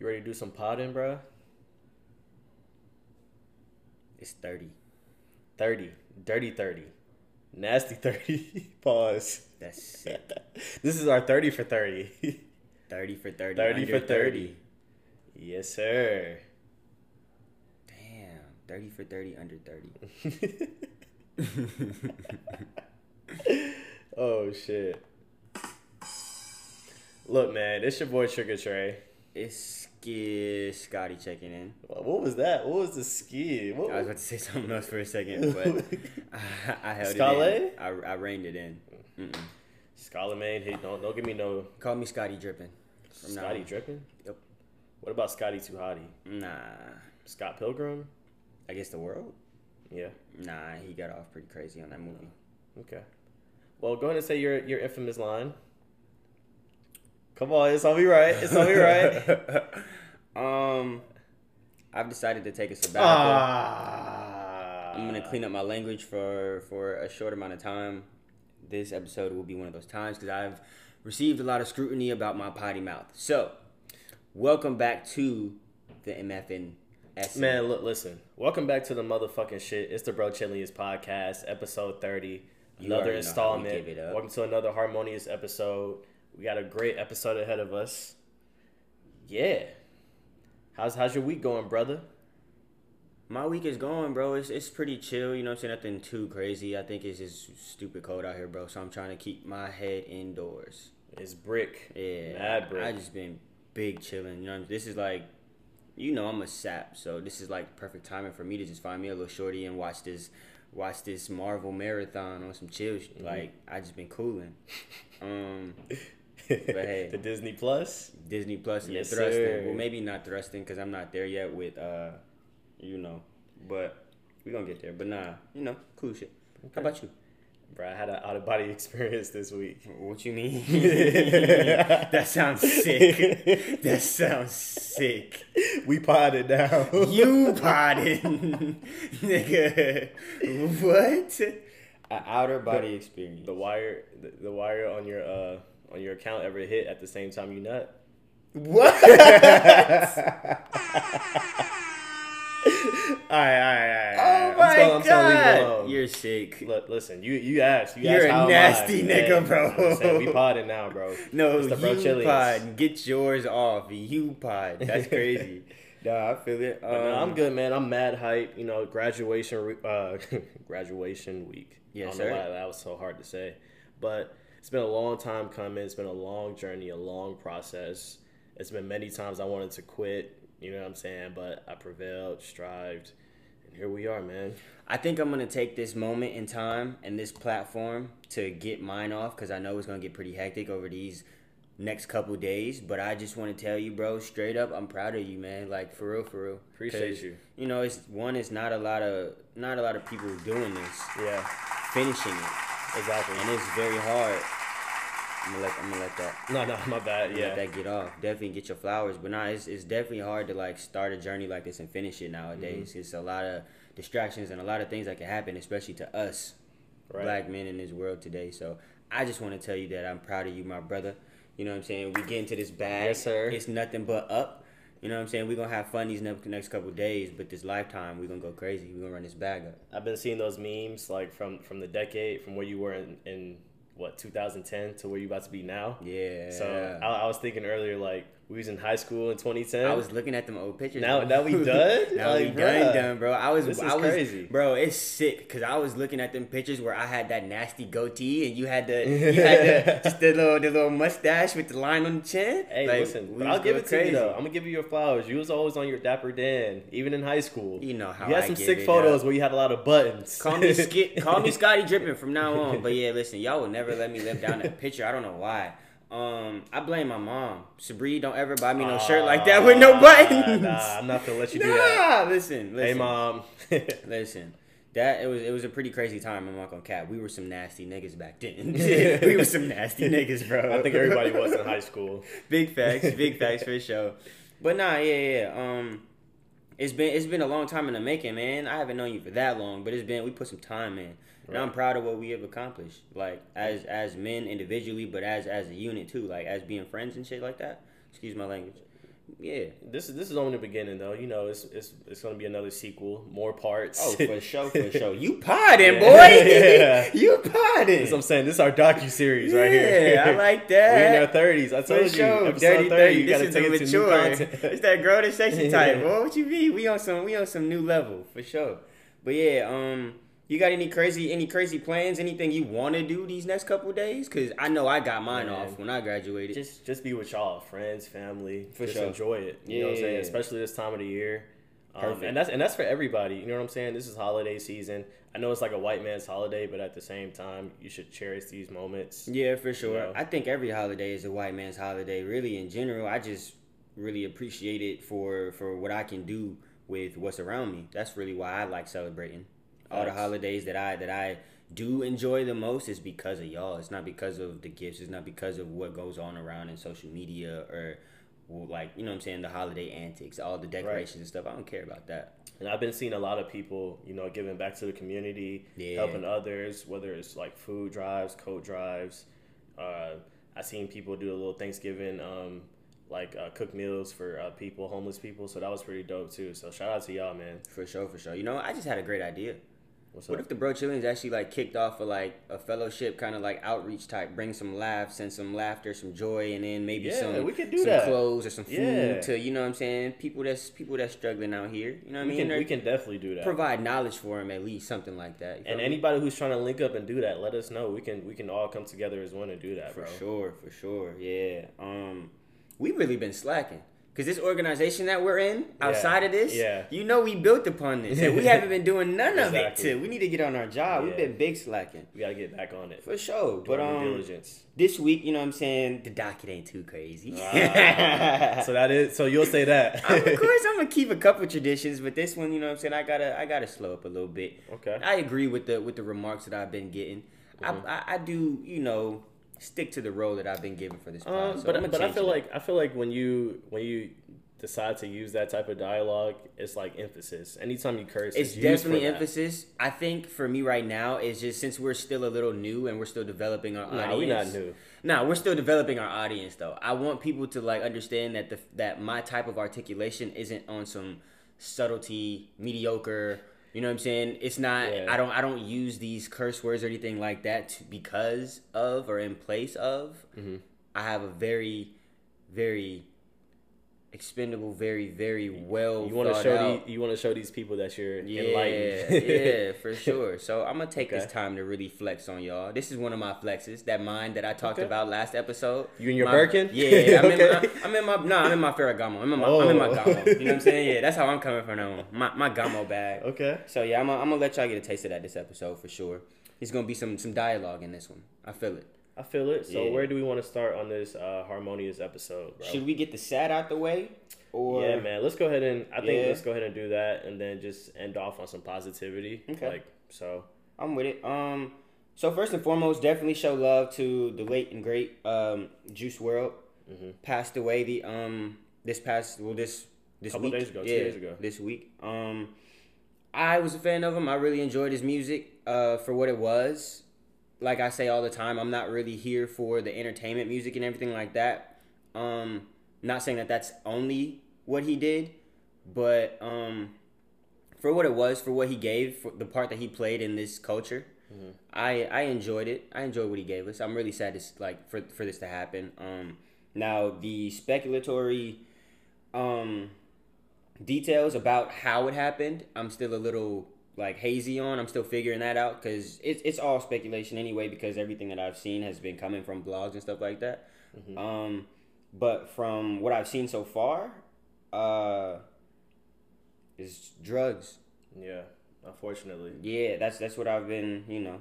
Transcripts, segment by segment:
You ready to do some potting, bro? It's thirty. 30. Dirty 30. Nasty 30. Pause. That's sick. This is our 30 for 30. Thirty for thirty. 30 under for 30. yes, sir. Damn. Thirty for thirty. Under thirty. oh, shit. Look, man, it's your boy Trigger Trey. It's Skid Scotty checking in. What was that? What was the ski? What I was about to say something else for a second, but I, I held it in. I, I reined it in. Mm-mm. Scholar man, hey, don't don't give me no Call me Scotty Dripping. Scotty dripping. Yep. What about Scotty Too Hottie? Nah. Scott Pilgrim? I guess the world. Yeah. Nah, he got off pretty crazy on that movie. Okay. Well, go ahead and say your your infamous line. Come on, it's on be right. It's on be right. um, I've decided to take a sabbatical. Ah. I'm gonna clean up my language for for a short amount of time. This episode will be one of those times because I've received a lot of scrutiny about my potty mouth. So, welcome back to the MFN. Man, look, listen. Welcome back to the motherfucking shit. It's the Bro Chilliest podcast, episode 30. You Another already know how we installment. give it up. Welcome to another harmonious episode. We got a great episode ahead of us. Yeah. How's how's your week going, brother? My week is going, bro. It's it's pretty chill. You know what I'm saying? Nothing too crazy. I think it's just stupid cold out here, bro. So I'm trying to keep my head indoors. It's brick. Yeah, Mad brick. I just been big chilling. You know, this is like, you know, I'm a sap, so this is like perfect timing for me to just find me a little shorty and watch this, watch this Marvel marathon on some chill. Mm-hmm. Like I just been cooling. Um, hey. the Disney Plus. Disney Plus and Yes, the thrusting. sir. Well, maybe not thrusting because I'm not there yet with, uh, you know, but we gonna get there. But nah, you know, cool shit. How about you? Bro, I had an out of body experience this week. What you mean? that sounds sick. That sounds sick. We potted now. You potted, nigga. What? An outer body experience. the wire the, the wire on your uh on your account ever hit at the same time you nut? What? Alright, alright, alright. Oh I'm my just gonna- I'm leave it god! You're sick. Look, listen, you you asked. You You're asked a nasty nigga, bro. I'm saying, we potted now, bro. No, It's the Bro you Chillies. pod. Get yours off. You pod. That's crazy. nah, I feel it. But no, I'm Um, good, man. I'm mad hype. You know, graduation uh, graduation week. Yes, I don't know sir. why that was so hard to say, but it's been a long time coming. It's been a long journey, a long process. It's been many times I wanted to quit. You know what I'm saying? But I prevailed, strived, and here we are, man. I think I'm gonna take this moment in time and this platform to get mine off because I know it's gonna get pretty hectic over these next couple days. But I just want to tell you, bro, straight up, I'm proud of you, man. Like for real, for real. Appreciate you. You know, it's one. It's not a lot of not a lot of people doing this, Yeah, finishing it, exactly. and it's very hard. I'm gonna let I'm gonna let that No, no, my bad. let Yeah, that get off. Definitely get your flowers, but nah, it's, it's definitely hard to like start a journey like this and finish it nowadays. Mm-hmm. It's a lot of distractions and a lot of things that can happen, especially to us right. black men in this world today. So I just want to tell you that I'm proud of you, my brother. You know what I'm saying? We get into this bag. Yes, sir. It's nothing but up. You know what I'm saying? We're gonna have fun these ne- next couple days, but this lifetime we're gonna go crazy. We're gonna run this bag up. I've been seeing those memes like from from the decade, from where you were in, in what 2010 to where you about to be now. Yeah. So I, I was thinking earlier, like we was in high school in 2010. I was looking at them old pictures. Now- bro. now we done? now Like, we done, done, bro. I was, this is I was, crazy. bro. It's sick because I was looking at them pictures where I had that nasty goatee and you had the, you had the, just the little, the little mustache with the line on the chin. Hey, Like, listen, but I'll give it to you though. I'm gonna give you your flowers. You was always on your dapper Dan, even in high school. You know how you had I some sick photos up. where you had a lot of buttons. Call me call me Scotty Dripping from now on. But yeah, listen, y'all will never let me live down that picture. I don't know why. Um, I blame my mom. Sabri, don't ever buy me no shirt like that with no buttons. Nah, I'm not gonna let you nah, do that. listen, listen. Hey, mom. Listen, that it was it was a pretty crazy time. I'm not gonna cap. We were some nasty niggas back then. we were some nasty niggas, bro. I think everybody was in high school. big facts, big facts for sure. But nah, yeah, yeah. Um, it's been it's been a long time in the making, man. I haven't known you for that long, but it's been we put some time in, and I'm proud of what we have accomplished. Like as as men individually, but as as a unit too. Like as being friends and shit like that. Excuse my language. Yeah. This is this is only the beginning, though. You know, it's it's it's gonna be another sequel, more parts. Oh, for sure, for sure. You podding, Yeah. boy. Yeah. you. That's what I'm saying. This is our docu series right here. Yeah, I like that. We're in our thirties. I For told you, sure, episode dirty 30, thirty. You gotta This is take it to new mature. content. it's that grow to sexy type. Yeah. Boy, what you mean? We on some, we on some new level for sure. But yeah, um, you got any crazy, any crazy plans? Anything you want to do these next couple days? Cause I know I got mine Man. off when I graduated. just just be with y'all, friends, family. For just sure. enjoy it. You know what I'm saying? Yeah. Especially this time of the year. Um, Perfect. and that's and that's for everybody. You know what I'm saying? This is holiday season. I know it's like a white man's holiday, but at the same time, you should cherish these moments. Yeah, for sure. know? I think every holiday is a white man's holiday. Really, in general, I just really appreciate it for for what I can do with what's around me. That's really why I like celebrating. All the holidays that I that I do enjoy the most is because of y'all. It's not because of the gifts. It's not because of what goes on around in social media or like you know what I'm saying the holiday antics, all the decorations and stuff. I don't care about that. And I've been seeing a lot of people, you know, giving back to the community, Yeah. helping others, whether it's like food drives, coat drives. Uh, I seen people do a little Thanksgiving, um, like uh, cook meals for uh, people, homeless people. So that was pretty dope too. So shout out to y'all, man. For sure, for sure. You know, I just had a great idea. What's What up? if the Bro Chillings actually like kicked off a like a fellowship kind of like outreach type, bring some laughs and some laughter, some joy, and then maybe Yeah, some we could do some that. clothes or some food Yeah. to you know what I'm saying people that's people that's struggling out here. You know what I mean? can we can definitely do that. provide knowledge for them at least something like that. And me? anybody who's trying to link up and do that, let us know. We can we can all come together as one and do that, for bro. sure, for sure, yeah. Um, we really been slacking. Cause this organization that we're in, outside of this, yeah. you know we built upon this, and we haven't been doing none of it. Too. We need to get on our job. We've been big slacking We gotta get back on it. for sure. Do But um, diligence. this week, you know what I'm saying, the docket ain't too crazy. So that is so you'll say that. of course, I'm gonna keep a couple traditions, but this one, you know what I'm saying, I gotta I gotta slow up a little bit. okay. I agree with the with the remarks that I've been getting. Mm-hmm. I, I I do you know stick to the role that I've been given for this. Um, so but but I feel it like I feel like when you when you decide to use that type of dialogue, it's like emphasis. Anytime you curse, it's for definitely that. emphasis. I think for me right now is just since we're still a little new and we're still developing our Nah, audience. we not new. Nah, we're still developing our audience though. I want people to like understand that the that my type of articulation isn't on some subtlety, mediocre. You know what I'm saying? It's not. Yeah. I don't. I don't use these curse words or anything like that to, because of or in place of. Mm-hmm. I have a very, very expendable, very, very well. You want to show out- these, you want to show these people that you're yeah, enlightened. yeah, for sure. So I'm gonna take this time to really flex on y'all. This is one of my flexes. That mine that I talked Okay. about last episode. You in your My- Birkin? Yeah, I'm, Okay. in my, I'm in my no, I'm in my Ferragamo. I'm in my, I'm in my Oh. Gamo. You know what I'm saying? Yeah, that's how I'm coming from now. My my Gamo bag. okay. So yeah, I'm gonna, I'm gonna let y'all get a taste of that this episode for sure. There's gonna be some some dialogue in this one. I feel it. I feel it. So Yeah. where do we want to start on this uh, harmonious episode, bro? Should we get the sad out the way? Or yeah, man. Let's go ahead and I think Yeah. let's go ahead and do that, and then just end off on some positivity. Okay. Like so. I'm with it. Um, so first and foremost, definitely show love to the late and great um, Juice WRLD. Mhm. Passed away the um this past well this this Couple week days ago, two yeah, this week. Um, I was a fan of him. I really enjoyed his music uh, for what it was. Like I say all the time, I'm not really here for the entertainment music and everything like that. Um, not saying that that's only what he did, but um, for what it was, for what he gave, for the part that he played in this culture, I I enjoyed it. I enjoyed what he gave us. I'm really sad to like for for this to happen. Um, now the speculatory um details about how it happened, I'm still a little like hazy on. I'm still figuring that out because it's it's all speculation anyway. Because everything that I've seen has been coming from blogs and stuff like that. Um, but from what I've seen so far, uh, is drugs. Yeah. Unfortunately, Yeah, that's that's what I've been. You know.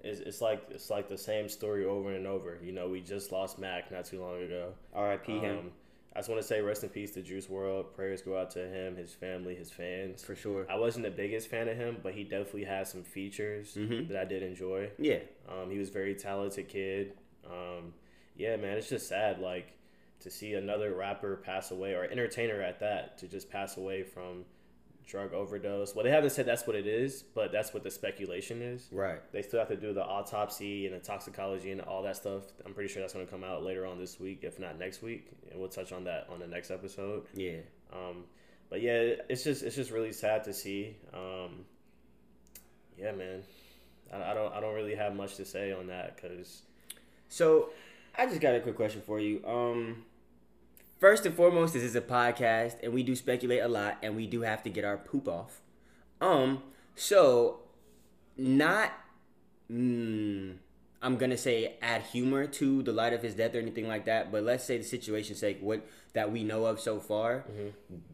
it's, it's like it's like the same story over and over. You know, we just lost Mac not too long ago. R.I.P. him Um, I just want to say rest in peace to Juice WRLD. Prayers go out to him, his family, his fans. for sure. I wasn't the biggest fan of him, but he definitely has some features Mhm. that I did enjoy. Yeah, Um, he was a very talented kid. Um, yeah, man, it's just sad, like to see another rapper pass away or entertainer at that to just pass away from drug overdose. Well, they haven't said that's what it is, but that's what the speculation is. Right. They still have to do the autopsy and the toxicology and all that stuff. I'm pretty sure that's going to come out later on this week, if not next week, and we'll touch on that on the next episode. Yeah. Um, but yeah, it's just it's just really sad to see. Um, yeah, man, I, I don't I don't really have much to say on that because So, I just got a quick question for you. Um, first and foremost, this is a podcast, and we do speculate a lot, and we do have to get our poop off. Um, so not, mm, I'm gonna say add humor to the light of his death or anything like that, but let's say the situation's sake, what that we know of so far,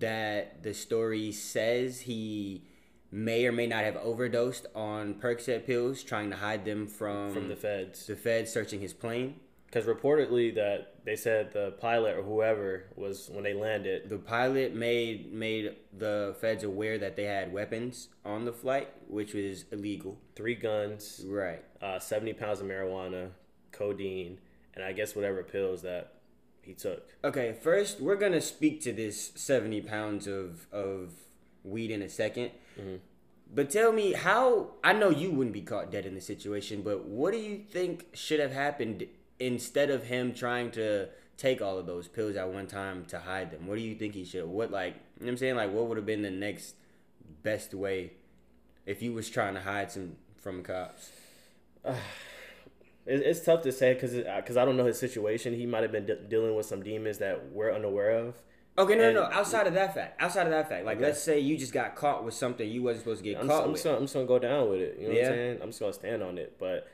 that the story says he may or may not have overdosed on Percocet pills, trying to hide them from from the feds, the feds searching his plane. because reportedly that they said the pilot or whoever was when they landed. The pilot made made the feds aware that they had weapons on the flight, which was illegal. Three guns, Right. uh, 70 pounds of marijuana, codeine, and I guess whatever pills that he took. Okay, first we're gonna speak to this seventy pounds of of weed in a 2nd But tell me how I know you wouldn't be caught dead in this situation, but what do you think should have happened instead of him trying to take all of those pills at one time to hide them? What do you think he should what like you know what I'm saying? Like what would have been the next best way if he was trying to hide some from cops? It, it's tough to say because because I don't know his situation. He might have been de- dealing with some demons that we're unaware of. Okay, no, And- no, no. Outside of that fact, outside of that fact, like Okay. let's say you just got caught with something you wasn't supposed to get I'm, caught I'm with. just gonna, I'm just gonna go down with it. You know Yeah. what I'm saying? I'm just gonna stand on it. But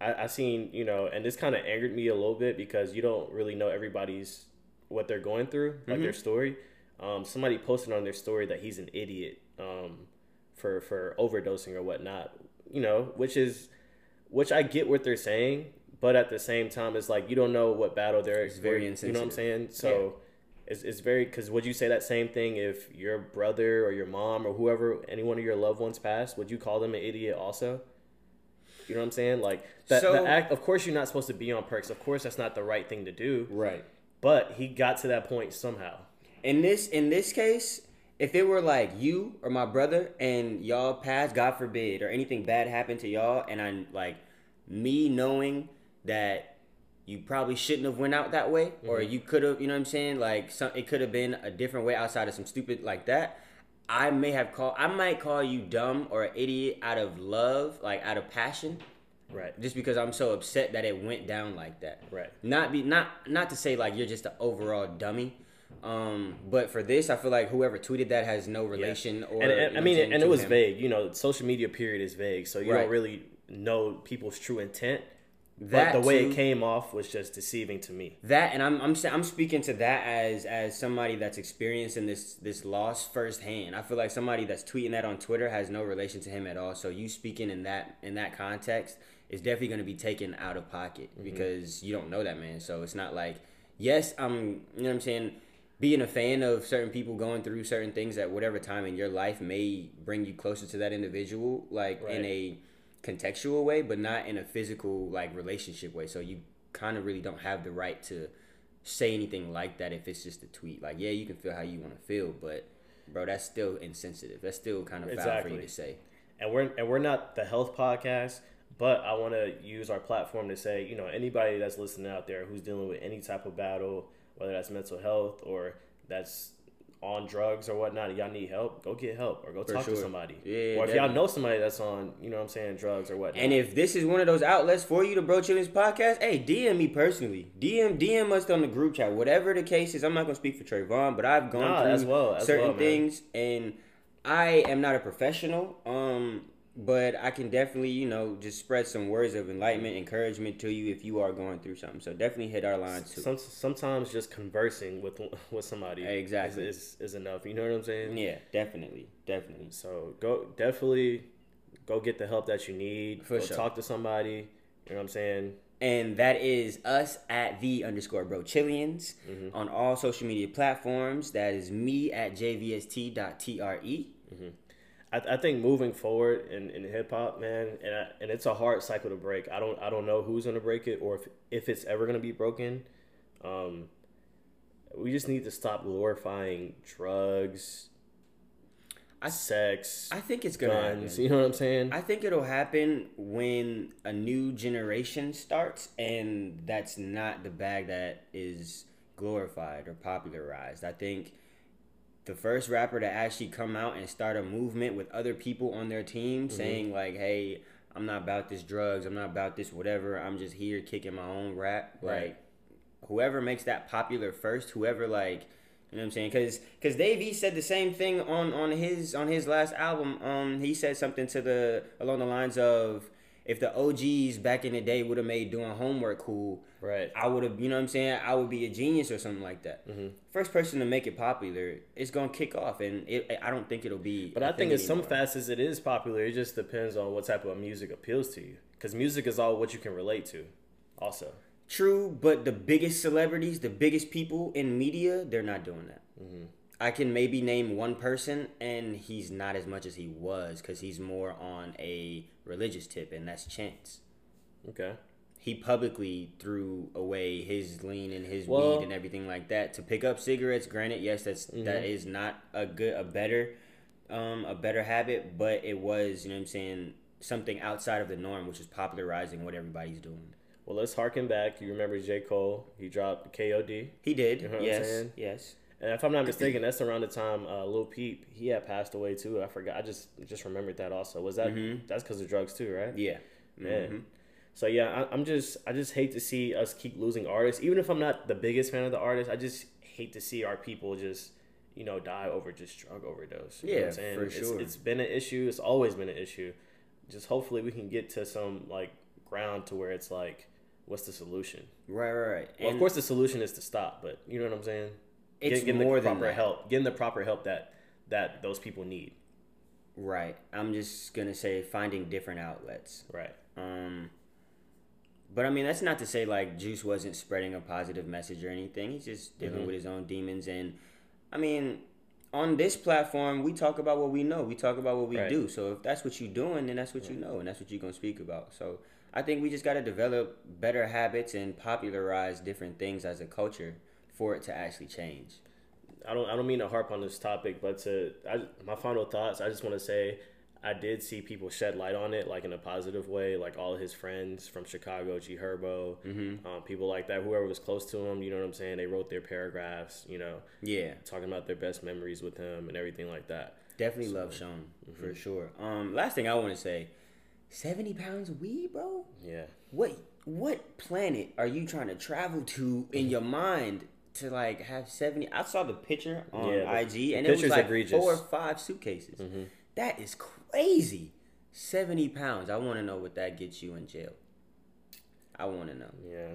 I, I seen you know, and this kind of angered me a little bit because you don't really know everybody's what they're going through, like their story. Um, somebody posted on their story that he's an idiot um, for for overdosing or whatnot. You know, which is which I get what they're saying, but at the same time, it's like you don't know what battle they're. It's very You know what I'm saying? So. It's, it's very because would you say that same thing if your brother or your mom or whoever any one of your loved ones passed would you call them an idiot also you know what i'm saying like that So- the act of course you're not supposed to be on perks of course that's not the right thing to do Right. but he got to that point somehow In this in this case, if it were like you or my brother and y'all passed, God forbid, or anything bad happened to y'all, and I like me knowing that you probably shouldn't have went out that way, or mm-hmm. you could have, you know what I'm saying? Like some, it could have been a different way outside of some stupid like that. I may have called, I might call you dumb or an idiot out of love, like out of passion, right just because I'm so upset that it went down like that. right Not be not not to say like you're just an overall dummy. Um, but for this, I feel like whoever tweeted that has no relation yeah. or and, and i mean what I'm saying, and it was him. vague you know social media period is vague so you Right. don't really know people's true intent That but the way too- it came off was just deceiving to me That and I'm I'm I'm speaking to that as as somebody that's experiencing this this loss firsthand. I feel like somebody that's tweeting that on Twitter has no relation to him at all. So you speaking in that in that context is definitely going to be taken out of pocket mm-hmm. because you don't know that man. So it's not like yes, I'm you know what I'm saying. Being a fan of certain people going through certain things at whatever time in your life may bring you closer to that individual, like in a contextual way, but not in a physical like relationship way. So you kind of really don't have the right to say anything like that if it's just a tweet. Like, yeah, you can feel how you want to feel, but bro, that's still insensitive. That's still kind of foul for you to say. and we're and we're not the health podcast, but I want to use our platform to say, you know, anybody that's listening out there who's dealing with any type of battle, whether that's mental health or that's on drugs or whatnot, y'all need help, go get help or go talk to somebody. Yeah, or if definitely. y'all know somebody that's on, you know what I'm saying, drugs or whatnot. And if this is one of those outlets for you to Bro Chillings podcast, hey, DM me personally. DM DM us on the group chat. Whatever the case is, I'm not gonna speak for Trayvon, but I've gone Nah, through as well, as certain well, things and I am not a professional. Um but I can definitely, you know, just spread some words of enlightenment, encouragement to you if you are going through something. So definitely hit our line too. Some, sometimes just conversing with with somebody Exactly. is, is, is enough. You know what I'm saying? Yeah, definitely, definitely. So go definitely go get the help that you need. For go sure. talk to somebody. You know what I'm saying? And that is us at the underscore bro Chillians Mm-hmm. on all social media platforms. That is me at jvst.tre. I, I think moving forward in, in hip hop, man, and I, and it's a hard cycle to break. I don't I don't know who's gonna break it or if if it's ever gonna be broken. Um, we just need to stop glorifying drugs. sex, I think it's gonna guns. happen. You know what I'm saying? I think it'll happen when a new generation starts, and that's not the bag that is glorified or popularized. I think the first rapper to actually come out and start a movement with other people on their team saying like, "Hey, I'm not about this drugs. I'm not about this whatever. I'm just here kicking my own rap." Right. Like, whoever makes that popular first, whoever like. You know what I'm saying? Because because Dave East said the same thing on on his on his last album. Um, he said something to the along the lines of, if the OGs back in the day would have made doing homework cool, right. I would have. You know what I'm saying? I would be a genius or something like that. Mm-hmm. First person to make it popular, it's gonna kick off, and it, I don't think it'll be. But I think in some anymore. facets it is popular. It just depends on what type of music appeals to you. Because music is all what you can relate to. Also, True, but the biggest celebrities, the biggest people in media, they're not doing that. Mm-hmm. I can maybe name one person, and he's not as much as he was because he's more on a religious tip, and that's Chance. okay. He publicly threw away his lean and his Well- weed and everything like that to pick up cigarettes. Granted, yes, that's Mm-hmm. that is not a good, a better, um, a better habit, but it was, you know, what I'm saying something outside of the norm, which is popularizing what everybody's doing. Well, let's harken back. You remember J. Cole? He dropped KOD. He did, You know yes, yes. And if I'm not mistaken, that's around the time uh, Lil Peep he had passed away too. I forgot. I just just remembered that also. Was that that's because of drugs too, right? Yeah. Man. Mhm. So yeah, I, I'm just I just hate to see us keep losing artists. Even if I'm not the biggest fan of the artist, I just hate to see our people just you know die over just drug overdose. You know what Yeah, I'm saying? for It's- sure. it's been an issue. It's always been an issue. Just hopefully we can get to some like ground to where it's like, what's the solution? Right, right, right. Well, And of course the solution is to stop, but you know what I'm saying? It's Get- getting more the than proper help, getting the proper help that that those people need. Right. I'm just gonna say finding different outlets. Right. Um, but I mean, that's not to say like Juice wasn't spreading a positive message or anything. He's just dealing Mhm. with his own demons. And I mean, on this platform, we talk about what we know. We talk about what we Right. do. So if that's what you're doing, then that's what you know, and that's what you're gonna speak about. So I think we just got to develop better habits and popularize different things as a culture for it to actually change. I don't I don't mean to harp on this topic, but to I, my final thoughts, I just want to say I did see people shed light on it, like in a positive way, like all of his friends from Chicago, G Herbo, Mm-hmm. um, people like that, whoever was close to him, you know what I'm saying? They wrote their paragraphs, you know, Yeah. talking about their best memories with him and everything like that. Definitely love Sean for sure. Um, last thing I want to say, seventy pounds of weed, bro. Yeah. What what planet are you trying to travel to in your mind to like have seventy? I saw the picture on Yeah, IG, and it was like egregious. four or five suitcases. That is crazy. Seventy pounds. I want to know what that gets you in jail. I want to know. Yeah.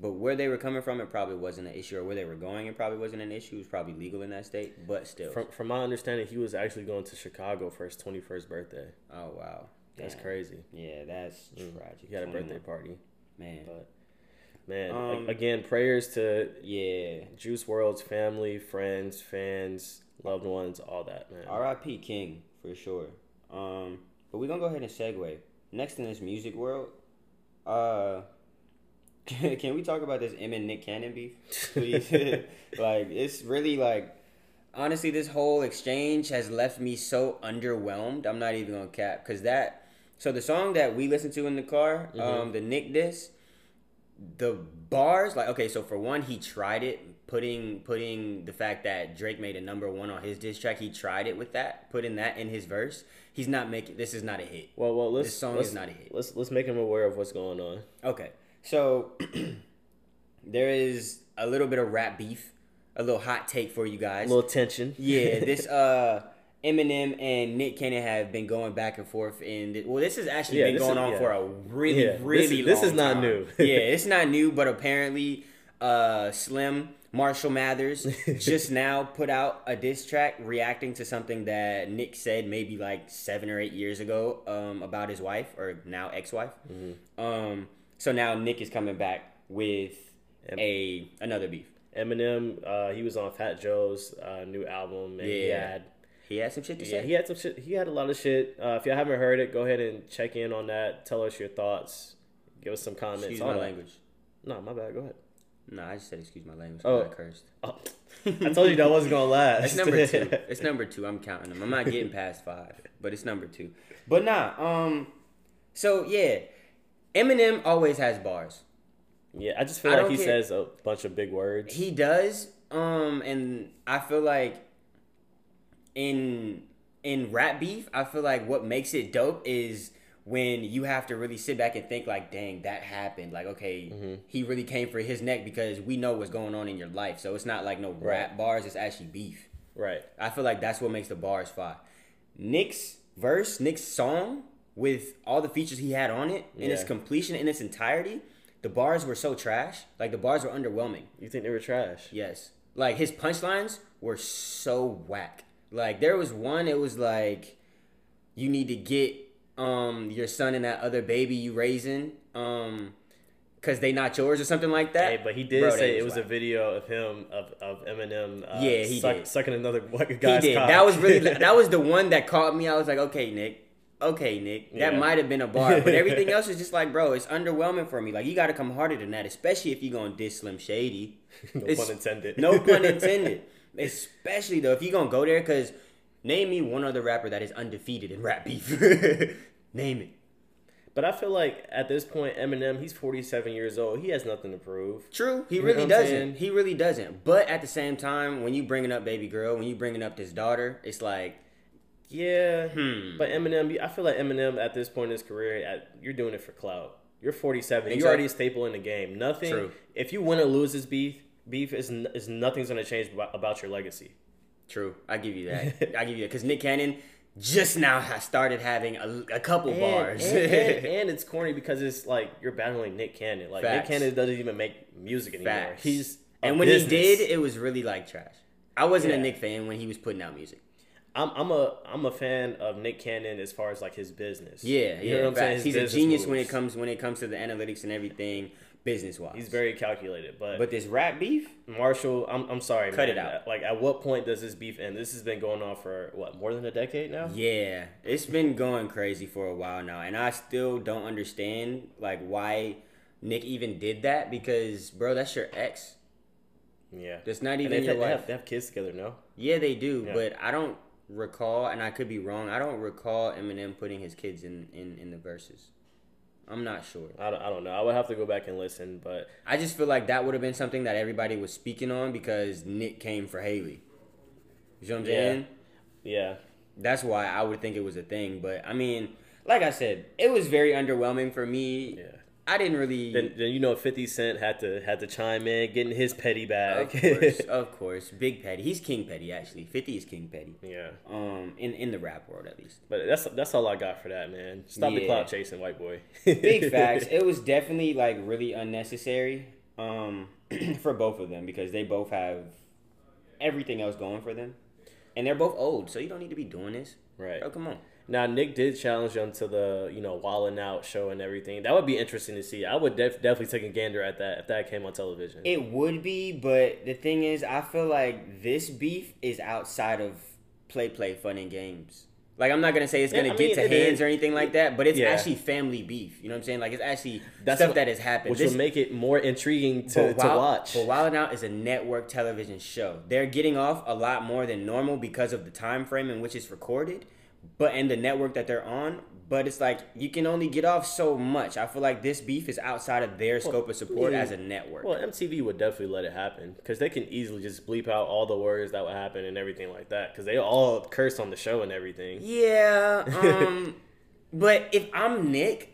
But where they were coming from, it probably wasn't an issue, or where they were going, it probably wasn't an issue. It was probably legal in that state, but still. From from my understanding, he was actually going to Chicago for his 21st birthday. oh wow, That's Damn. crazy. Yeah, that's Mm. tragic. He had a birthday party. man. But man, Um, again, prayers to Yeah. Juice WRLD's family, friends, fans, loved ones, all that, man. R.I.P. King for sure. Um, but we're gonna go ahead and segue. Next in this music world, uh, can, we talk about this Em and Nick Cannon beef, please? like, it's really like, honestly, this whole exchange has left me so underwhelmed. I'm not even gonna cap because that. So the song that we listened to in the car, um, the Nick diss, the bars like okay so for one he tried it putting putting the fact that drake made a number one on his diss track he tried it with that putting that in his verse he's not making this is not a hit Well, well, let's This song let's, is not a hit. Let's let's make him aware of what's going on. okay so there is a little bit of rap beef a little hot take for you guys. A little tension. yeah this uh Eminem and Nick Cannon have been going back and forth and well this has actually Yeah, been going is- on yeah. for a really Yeah, this really is- this is not time. new. yeah it's not new but apparently uh Slim Marshall Mathers just now put out a diss track reacting to something that Nick said maybe like seven or eight years ago um, about his wife or now ex-wife. Mm-hmm. Um, so now Nick is coming back with Em- a another beef. Eminem, uh, he was on Fat Joe's uh, new album, and he had He had some shit to yeah, say. he had some shit. He had a lot of shit. Uh, if y'all haven't heard it, go ahead and check in on that. Tell us your thoughts. Give us some comments Excuse my that. language. No, my bad. Go ahead. No, I just said excuse my language. Oh. I cursed. Oh, I told you that wasn't gonna last. It's number two. It's number two. I'm counting them. I'm not getting past five, but it's number two. But nah. Um. So yeah, Eminem always has bars. yeah, I just feel I like he get- says a bunch of big words. He does. Um. And I feel like in in rap beef, I feel like what makes it dope is when you have to really sit back and think like, dang, that happened. Like, okay, Mm-hmm. he really came for his neck because we know what's going on in your life. So it's not like no rap Right. bars. It's actually beef. Right. I feel like that's what makes the bars fire. Nick's verse, Nick's song, with all the features he had on it, in its completion, in its entirety, the bars were so trash. Like the bars were underwhelming. You think they were trash? Yes. Like his punchlines were so whack. Like there was one, it was like, you need to get um your son and that other baby you raising, um, cause they not yours or something like that. Hey, but he did Bro, say it was a video of him of, of Eminem. Uh, Yeah, he suck, did. sucking another guy's did. cock. That was really that was the one that caught me. I was like, okay, Nick. Okay, Nick. That Yeah. might have been a bar, but everything else is just like, bro, it's underwhelming for me. Like, you got to come harder than that, especially if you're gonna diss Slim Shady. no It's- pun intended. No pun intended. Especially though, if you're gonna go there, because name me one other rapper that is undefeated in rap beef. name it. But I feel like at this point, Eminem, he's 47 years old. He has nothing to prove. True, he You really doesn't. saying? He really doesn't. But at the same time, when you bringing up baby girl, when you bringing up this daughter, it's like, Yeah, Hmm. but Eminem, I feel like Eminem at this point in his career, you're doing it for clout. You're 47. You're already a staple in the game. Nothing. True. If you win or lose this beef, beef is is nothing's gonna change about, your legacy. True, I give you that. I give you that because Nick Cannon just now has started having a, a couple And, bars. and, and, and it's corny because it's like you're battling Nick Cannon. Like Facts. Nick Cannon doesn't even make music anymore. Facts. He's and when business. he did, it was really like trash. I wasn't a Nick fan when he was putting out music. I'm I'm a I'm a fan of Nick Cannon as far as like his business. Yeah, You yeah. know what I'm saying? His He's a genius when it comes when it comes to the analytics and everything, business wise. He's very calculated, but But this rap beef, Marshall, I'm, I'm sorry, Cut man. it out. Like, at what point does this beef end? This has been going on for what more than a decade now. yeah, it's been going crazy for a while now, and I still don't understand like why Nick even did that because, bro, that's your ex. Yeah, That's not even they, your they wife. have, they have kids together, no? Yeah, they do, Yeah. but I don't recall, and I could be wrong. I don't recall Eminem putting his kids in in, in the verses. I'm not sure. I don't, I don't know. I would have to go back and listen, but I just feel like that would have been something that everybody was speaking on because Nick came for Hailie. You know what I'm Yeah. saying? yeah, That's why I would think it was a thing. But I mean, like I said, it was very underwhelming for me. yeah. I didn't really. Then, then you know, Fifty Cent had to had to chime in, getting his petty bag. of course, of course, Big Petty. He's King Petty actually. Fifty is King Petty. yeah, Um, in in the rap world at least. but that's that's all I got for that, man. Stop the Yeah. clout chasing, white boy. Big facts. It was definitely like really unnecessary um, for both of them because they both have everything else going for them, and they're both old, so you don't need to be doing this. right. Oh, come on. Now Nick did challenge him to the you know Wildin' Out show and everything. That would be interesting to see. I would def- definitely take a gander at that if that came on television. It would be, but the thing is, I feel like this beef is outside of play, play, fun and games. Like I'm not gonna say it's gonna I get mean, to hands is. or anything like that, but it's Yeah. actually family beef. You know what I'm saying? Like it's actually That's stuff what- that has happened. which This- would make it more intriguing to, But to watch. But Wild Out is a network television show. They're getting off a lot more than normal because of the time frame in which it's recorded, but and the network that they're on. But it's like you can only get off so much. I feel like this beef is outside of their scope of support yeah. as a network. Well, MTV would definitely let it happen because they can easily just bleep out all the words that would happen and everything like that because they all curse on the show and everything. yeah, um, but if I'm Nick,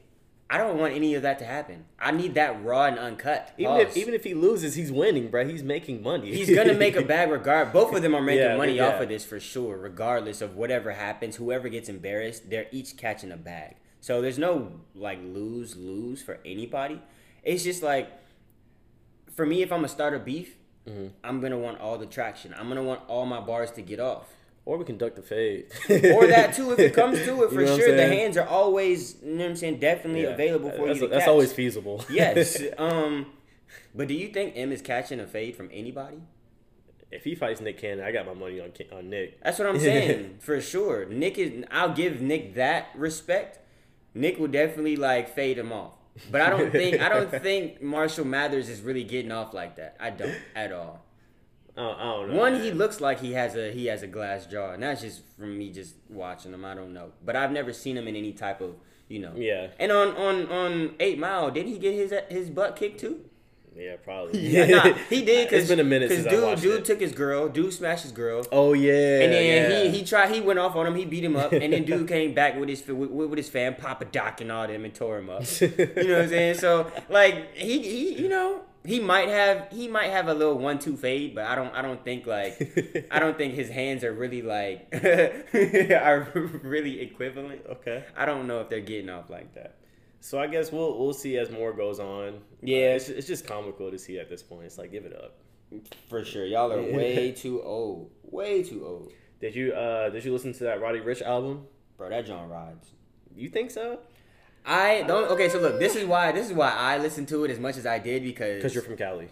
I don't want any of that to happen. I need that raw and uncut. Even if even if he loses, he's winning, bro. He's making money. He's gonna make a bag regard. Both of them are making Yeah, money yeah. off of this for sure, regardless of whatever happens. Whoever gets embarrassed, they're each catching a bag. So there's no like lose lose for anybody. It's just like for me, if I'm a starter beef, Mm-hmm. I'm gonna want all the traction. I'm gonna want all my bars to get off. Or we can duck the fade. Or that too, if it comes to it, You for know sure. The hands are always, you know what I'm saying, definitely Yeah. available for that's, you That's catch. always feasible. yes. Um, but do you think Em is catching a fade from anybody? if he fights Nick Cannon, I got my money on on Nick. That's what I'm saying for sure. Nick is. I'll give Nick that respect. Nick will definitely like fade him off. But I don't think I don't think Marshall Mathers is really getting off like that. I don't at all. I don't, I don't know. One, man. he looks like he has a he has a glass jaw, and that's just from me just watching him. I don't know, but I've never seen him in any type of you know. Yeah. And on on on Eight Mile, didn't he get his his butt kicked too? Yeah, probably. Yeah, nah, he did. Cause, it's been a minute since dude, I watched dude it. took his girl. Dude smashed his girl. oh yeah. And then yeah. he he tried he went off on him. He beat him up, and then dude came back with his with, with his fan Papa Doc and all them and tore him up. you know what I'm saying? So like he he you know he might have he might have a little one two fade, but I don't I don't think like I don't think his hands are really like are really equivalent. okay. I don't know if they're getting off like that. So I guess we'll we'll see as more goes on. Yeah. Uh, it's, it's just comical to see at this point. It's like give it up. For sure, y'all are way too old, way too old, Did you uh did you listen to that Roddy Ricch album? bro. That John rides. You think so? I don't. Okay, so look, this is why this is why I listened to it as much as I did because Because you're from Cali.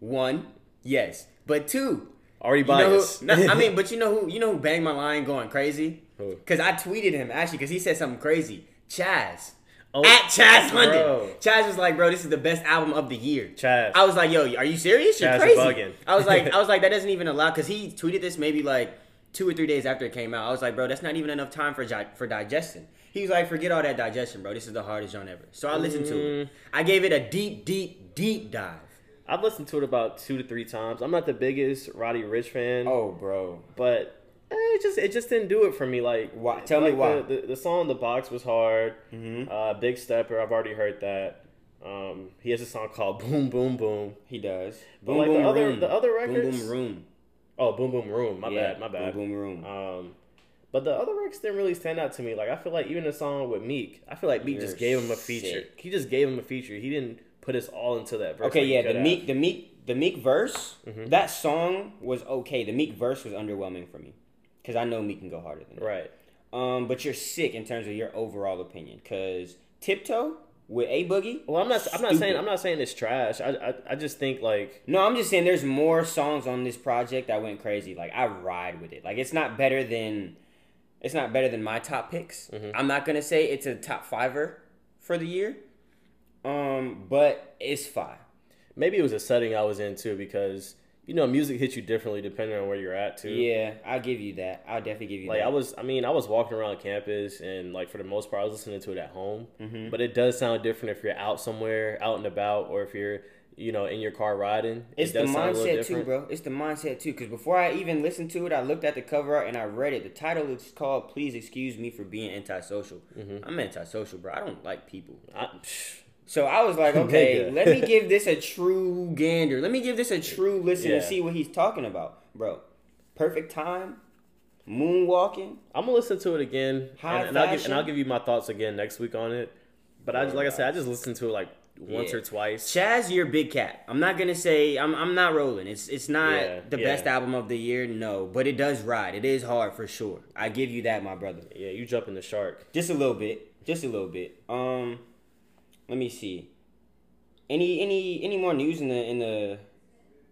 one, yes, but two, Already you know who, biased. no, I mean, but you know who you know who banged my line going crazy? Who? Because I tweeted him actually because he said something crazy. Chaz. Oh, At Chaz London. bro. Chaz was like, bro, this is the best album of the year. Chaz. I was like, yo, are you serious? You're Chaz, crazy. bugging. I was like, I was like, that doesn't even allow because he tweeted this maybe like two or three days after it came out. I was like, bro, that's not even enough time for for digestion. He was like, forget all that digestion, bro. This is the hardest genre ever. So I listened to Mm. it. I gave it a deep, deep, deep dive. I've listened to it about two to three times. I'm not the biggest Roddy Ricch fan, Oh, bro. but eh, it just it just didn't do it for me. Like Why? Tell me why. The, the, the song "The Box" was hard. Mhm. Uh, Big Stepper, I've already heard that. Um, he has a song called "Boom Boom Boom." He does. But like the other the other records, Boom, boom, room. oh Boom Boom Room. My Yeah, bad, my bad. Boom, boom, room. Um, but the other records didn't really stand out to me. Like I feel like even the song with Meek, I feel like Meek You're just gave him a feature. sick. He just gave him a feature. He didn't put us all into that verse. Okay, like yeah, the. Meek, the Meek, the Meek verse. Mhm. That song was okay. The Meek verse was underwhelming for me because I know Meek can go harder than that. Right. Um, but you're sick in terms of your overall opinion because Tiptoe with A Boogie. Well, I'm not. I'm not saying. I'm not saying it's trash. I, I. I just think like. No, I'm just saying there's more songs on this project that went crazy. Like I ride with it. Like it's not better than, it's not better than my top picks. Mhm. I'm not gonna say it's a top fiver for the year. Um, but it's fine. Maybe it was a setting I was in too because you know music hits you differently depending on where you're at too. Yeah, I'll give you that. I'll definitely give you Like that. I was, I mean, I was walking around campus, and like for the most part, I was listening to it at home. Mhm. But it does sound different if you're out somewhere, out and about, or if you're, you know, in your car riding. It's it the does sound a mindset too, bro. It's the mindset too. Because before I even listened to it, I looked at the cover art and I read it. The title is called "Please Excuse Me for Being Antisocial." Mhm. I'm antisocial, bro. I don't like people. I, So I was like, okay, let me give this a true gander. Let me give this a true listen Yeah. and see what he's talking about, bro. Perfect time, moonwalking. I'm gonna listen to it again, and, and I'll give, and I'll give you my thoughts again next week on it. But I just, like I said, I just listened to it like once Yeah. or twice. Chaz, you're big cat. I'm not gonna say I'm. I'm not rolling. It's it's not Yeah, the yeah. best album of the year, no. But it does ride. It is hard for sure. I give you that, my brother. Yeah, you jumping the shark. Just a little bit. Just a little bit. Um, let me see. Any any any more news in the in the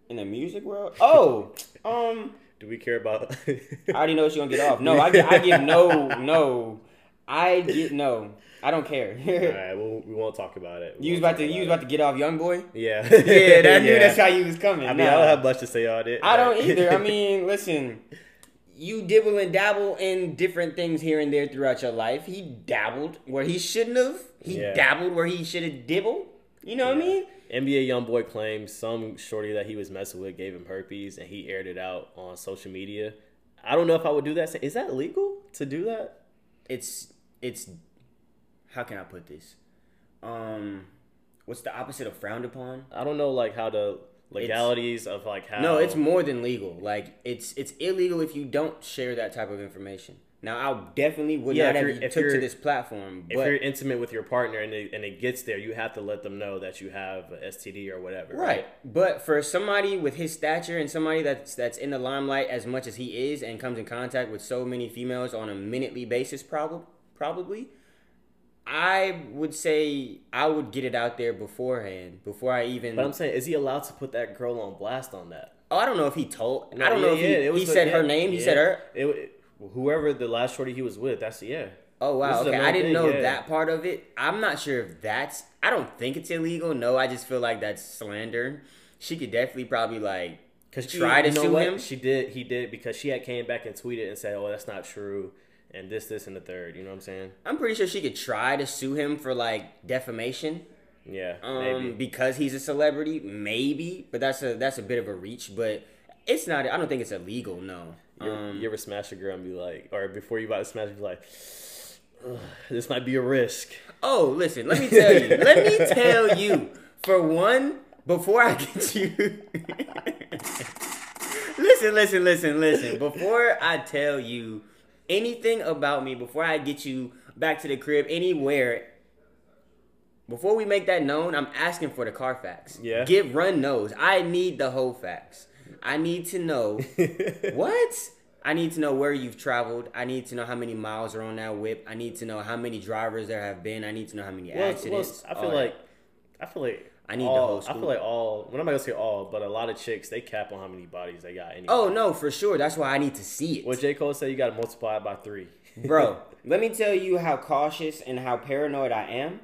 in the music world? Oh, um, Do we care about? I already know what you're gonna get off. No, I, I give no no. I get no. I don't care. All right, we'll, we won't talk about it. We you was about to you was about to get off, young boy. Yeah, Yeah, that knew Yeah. that's how you was coming. I mean, Nah. I don't have much to say on it. I don't either. I mean, listen, you dibble and dabble in different things here and there throughout your life. He dabbled where he shouldn't have. He Yeah. dabbled where he should have dibbled. You know what I mean? NBA YoungBoy claims some shorty that he was messing with gave him herpes, and he aired it out on social media. I don't know if I would do that. Is that legal to do that? It's it's how can I put this? Um, what's the opposite of frowned upon? I don't know, like how the legalities of like how. No, it's more than legal. Like it's it's illegal if you don't share that type of information. Now, I definitely would Yeah, not if have you're- took to this platform, if but you're intimate with your partner and it, and it gets there, you have to let them know that you have a STD or whatever. Right. But for somebody with his stature and somebody that's that's in the limelight as much as he is and comes in contact with so many females on a minutely basis probably probably I would say I would get it out there beforehand before I even But I'm saying, is he allowed to put that girl on blast on that? Oh, I don't know if he told I don't know yeah, if he, yeah, it was he said her yeah, name, he said her It, it- whoever the last shorty he was with, that's yeah. Oh wow. Okay, I didn't thing, know that part of it. I'm not sure if that's. I don't think it's illegal. No, I just feel like that's slander. She could definitely probably like Cause try to know sue him? She did. He did because she had came back and tweeted and said, "Oh, that's not true," and this, this, and the third. You know what I'm saying? I'm pretty sure she could try to sue him for like defamation. Yeah, Um, maybe. because he's a celebrity, maybe, but that's a that's a bit of a reach. But it's not. I don't think it's illegal. No. You, Um, you ever smash a girl and be like, or before you about to smash, be like, "This might be a risk." oh, listen. Let me tell you. let me tell you. For one, before I get you. listen, listen, listen, listen. Before I tell you anything about me, before I get you back to the crib, anywhere. Before we make that known, I'm asking for the Carfax. Yeah. Get run knows. I need the whole facts. I need to know what? I need to know where you've traveled. I need to know how many miles are on that whip. I need to know how many drivers there have been. I need to know how many Well, well, accidents. I all feel that. like, I feel like I need all, whole I feel like all. Well, I'm not gonna say all, but a lot of chicks they cap on how many bodies they got. Anyway. Oh no, for sure. That's why I need to see it. What J Cole said, you got to multiply it by three. Bro, let me tell you how cautious and how paranoid I am.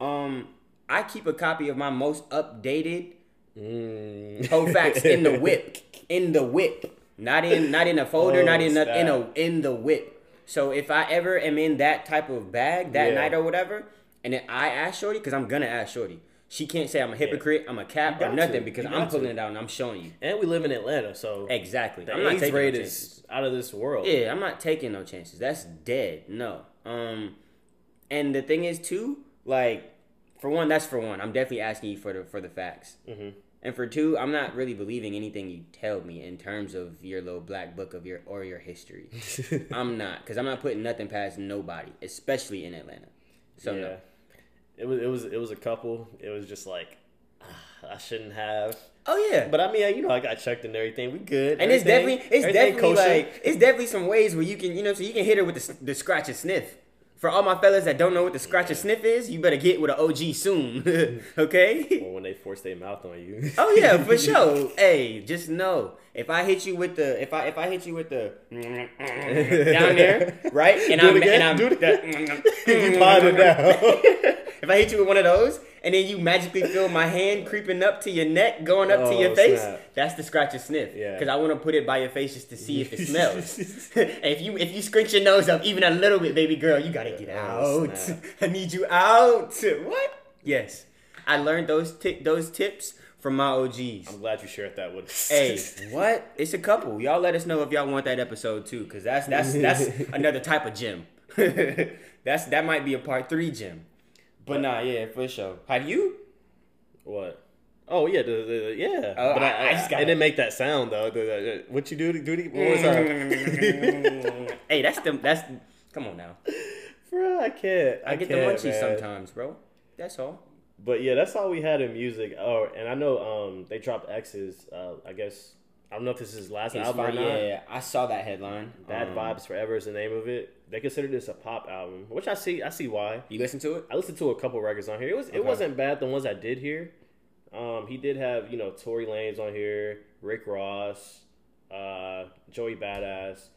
Um, I keep a copy of my most updated Mm. Carfax in the whip. In the whip. Not in not in a folder, Oh, not in a, in a in the whip. So if I ever am in that type of bag that Yeah. night or whatever, and then I ask Shorty, because I'm gonna ask Shorty. She can't say I'm a hypocrite, I'm a cap, or nothing to. because I'm got to. pulling it out and I'm showing you. And we live in Atlanta, so Exactly. the I'm not taking rate no is out of this world. Yeah, I'm not taking no chances. That's dead. No. Um, and the thing is too, like, for one, that's for one. I'm definitely asking you for the for the facts. Mhm. And for two, I'm not really believing anything you tell me in terms of your little black book of your or your history. I'm not, because I'm not putting nothing past nobody, especially in Atlanta. So yeah. no. It was it was it was a couple. It was just like I shouldn't have. Oh yeah. But I mean, you know, I got checked and everything. We good. and it's definitely it's definitely kosher. like it's definitely some ways where you can you know so you can hit her with the, the scratch and sniff. For all my fellas that don't know what the scratch and sniff is, you better get with an OG soon. okay? or when they force their mouth on you. Oh yeah, for sure. Hey, just know if I hit you with the if I if I hit you with the down there, right? And Do I'm again, and I'm do it the- you it down. If I hit you with one of those and then you magically feel my hand creeping up to your neck, going up to Oh, your face, snap. that's the scratch and sniff. Yeah. Because I want to put it by your face just to see if it smells. if you if you scrunch your nose up even a little bit, baby girl, you gotta get Oh, out. snap. I need you out. What? Yes. I learned those ti- those tips from my OGs. I'm glad you shared that with us. Hey, what? It's a couple. Y'all let us know if y'all want that episode too, cause that's that's that's another type of gym. that's that might be a part three gym. But nah, yeah, for sure. Have you? what? Oh yeah, the, the, yeah. Oh, but I- I, I I, just gotta- didn't make that sound though. The, the, what you do? to- Do the, what was that? hey, that's the that's. Come on now. Bro, I can't. I, get the can't, munchies man. sometimes, bro. That's all. But yeah, that's all we had in music. Oh, and I know um they dropped X's. Uh, I guess I don't know if this is his last It's album fine. Yeah, I saw that headline. Bad Um, Vibes Forever is the name of it. They consider this a pop album, which I see. I see why. You listen to it? I listened to a couple records on here. It was Okay. it wasn't bad. The ones I did hear. Um, he did have you know Tory Lanez on here, Rick Ross, uh, Joey Badass.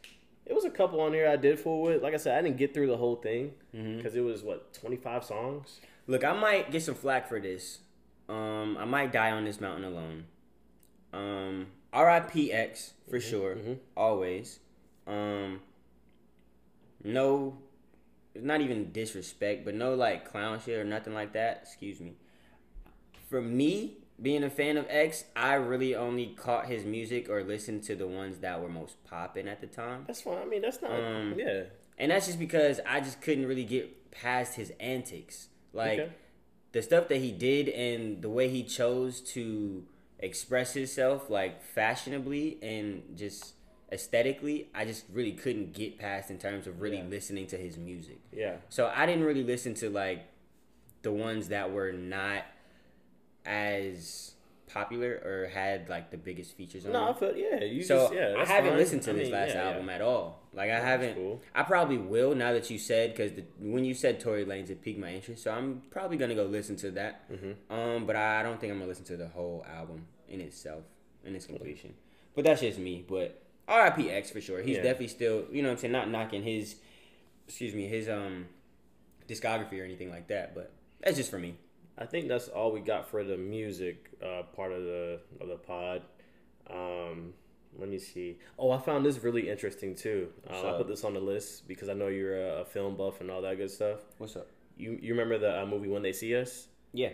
It was a couple on here I did fool with. Like I said, I didn't get through the whole thing Mm-hmm. because it was what twenty five songs. Look, I might get some flack for this. Um, I might die on this mountain alone. Um, R.I.P. X for sure, mhm. always. Um, no, not even disrespect, but no like clown shit or nothing like that. Excuse me. For me, being a fan of X, I really only caught his music or listened to the ones that were most popping at the time. That's fine. I mean, that's not. Um, yeah. And that's just because I just couldn't really get past his antics. Like Okay. the stuff that he did and the way he chose to express himself like fashionably and just aesthetically, I just really couldn't get past in terms of really Yeah. listening to his music. Yeah. So I didn't really listen to like the ones that were not as popular or had like the biggest features on No, I feel yeah. You So just yeah. I haven't fine. listened to I this mean, last yeah, yeah. album at all. Like I haven't. cool. I probably will now that you said because when you said Tory Lanez, it piqued my interest. So I'm probably gonna go listen to that. Mm-hmm. Um, but I don't think I'm gonna listen to the whole album in itself in its completion. But that's just me. But R.I.P. X for sure. He's Yeah. definitely still you know what I'm saying not knocking his excuse me, his um discography or anything like that. But that's just for me. I think that's all we got for the music uh, part of the of the pod. Um, let me see. Oh, I found this really interesting too. Um, I put this on the list because I know you're a, a, film buff and all that good stuff. What's up? You you remember the uh, movie When They See Us? Yeah.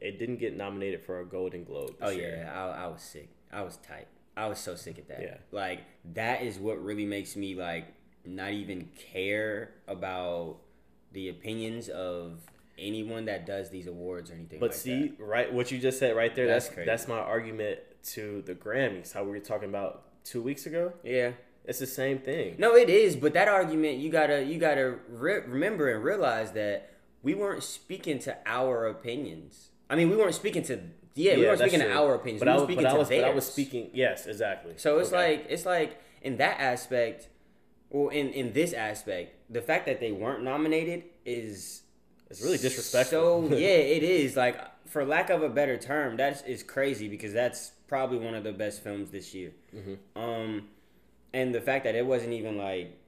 It didn't get nominated for a Golden Globe. Oh year. yeah, I, I was sick. I was tight. I was so sick at that. Yeah. Like that is what really makes me like not even care about the opinions of anyone that does these awards or anything. But like see, that. right, what you just said right there, That's that's crazy. that's my argument to the Grammys. How we were talking about two weeks ago. yeah. It's the same thing. No, it is, but that argument you gotta you gotta re- remember and realize that we weren't speaking to our opinions. I mean, we weren't speaking to yeah, we weren't speaking true. our opinions. But we I were was, speaking but I to was, but I was speaking. Yes, exactly. So it's Okay. like it's like in that aspect, well, in in this aspect, the fact that they weren't nominated is It's really disrespectful. So yeah, it is like for lack of a better term, that is crazy because that's probably one of the best films this year. Mm-hmm. Um, and the fact that it wasn't even like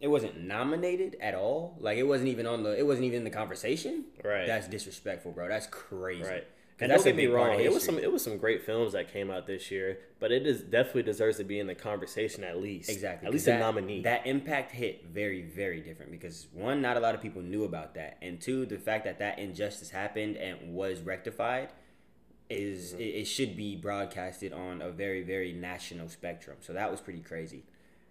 it wasn't nominated at all, like it wasn't even on the it wasn't even in the conversation. Right. That's disrespectful, bro. That's crazy. Right. And that's don't get me wrong, it was some it was some great films that came out this year, but it is definitely deserves to be in the conversation at least. Exactly. At least 'cause a that, nominee. That impact hit very, very different because one, not a lot of people knew about that, and two, the fact that that injustice happened and was rectified is Mm-hmm. it, it should be broadcasted on a very, very national spectrum. So that was pretty crazy.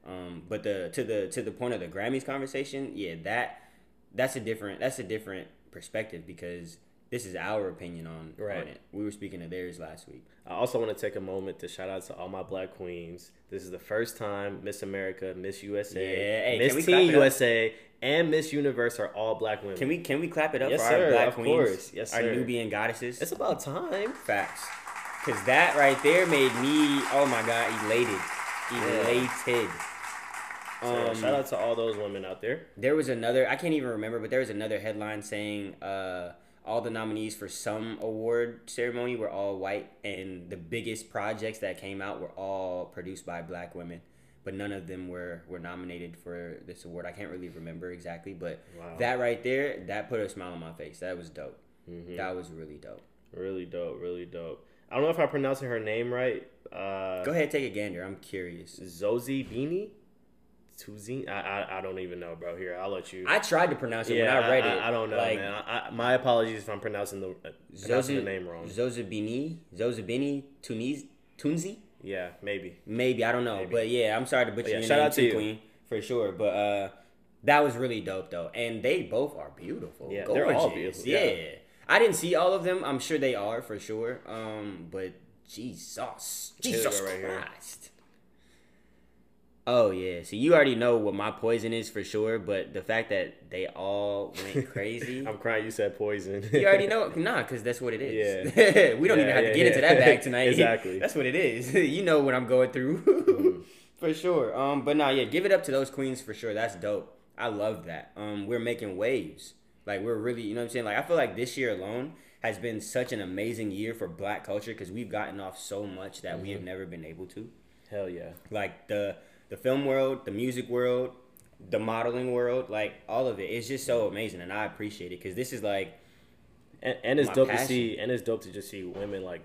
Um, but the to the to the point of the Grammys conversation, yeah, that that's a different that's a different perspective because this is our opinion on, on it. We were speaking of theirs last week. I also want to take a moment to shout out to all my black queens. This is the first time Miss America, Miss USA, Yeah, hey, Miss Teen? USA, and Miss Universe are all black women. Can we can we clap it up Yes, for sir, our black of queens, course. Yes, our. Nubian goddesses? It's about time. Facts. Cause that right there made me, oh my god, elated, elated. So, Um, shout out to all those women out there. There was another, I can't even remember, but there was another headline saying uh, all the nominees for some award ceremony were all white, and the biggest projects that came out were all produced by black women, but none of them were were nominated for this award. I can't really remember exactly, but Wow. that right there, that put a smile on my face. That was dope. Mm-hmm. That was really dope. Really dope, really dope. I don't know if I'm pronouncing her name right. Uh, Go ahead, take a gander. I'm curious. Zozie Beanie? Tuzine? I, I I don't even know, bro. Here, I'll let you. I tried to pronounce it yeah, when I read I, it. I, don't know, like, man. I, I, my apologies if I'm pronouncing the uh, pronouncing the name wrong. Zozabini, Zozabini, Tunis, Tunzi? Yeah, maybe. Maybe I don't know, Maybe. but yeah, I'm sorry to butcher yeah, your shout name out to you. Queen, for sure. But uh, that was really dope though, and they both are beautiful. Yeah, Gorgeous. they're all beautiful, Yeah. yeah. I didn't see all of them. I'm sure they are for sure. Um, but Jesus, Jesus right here. Oh yeah, so you already know what my poison is for sure, but the fact that they all went crazy. I'm crying. You said poison. You already know, nah, because that's what it is. Yeah. we don't Yeah, even have yeah, to get into that bag tonight. Exactly. that's what it is. you know what I'm going through, for sure. Um, but nah, yeah, give it up to those queens for sure. That's dope. I love that. Um, we're making waves. Like we're really, you know what I'm saying. Like I feel like this year alone has been such an amazing year for Black culture because we've gotten off so much that we have Mm-hmm. never been able to. Hell yeah. Like the the film world, the music world, the modeling world, like all of it. It's just so amazing, and I appreciate it because this is like. And, and it's dope passion. to see. And it's dope to just see women like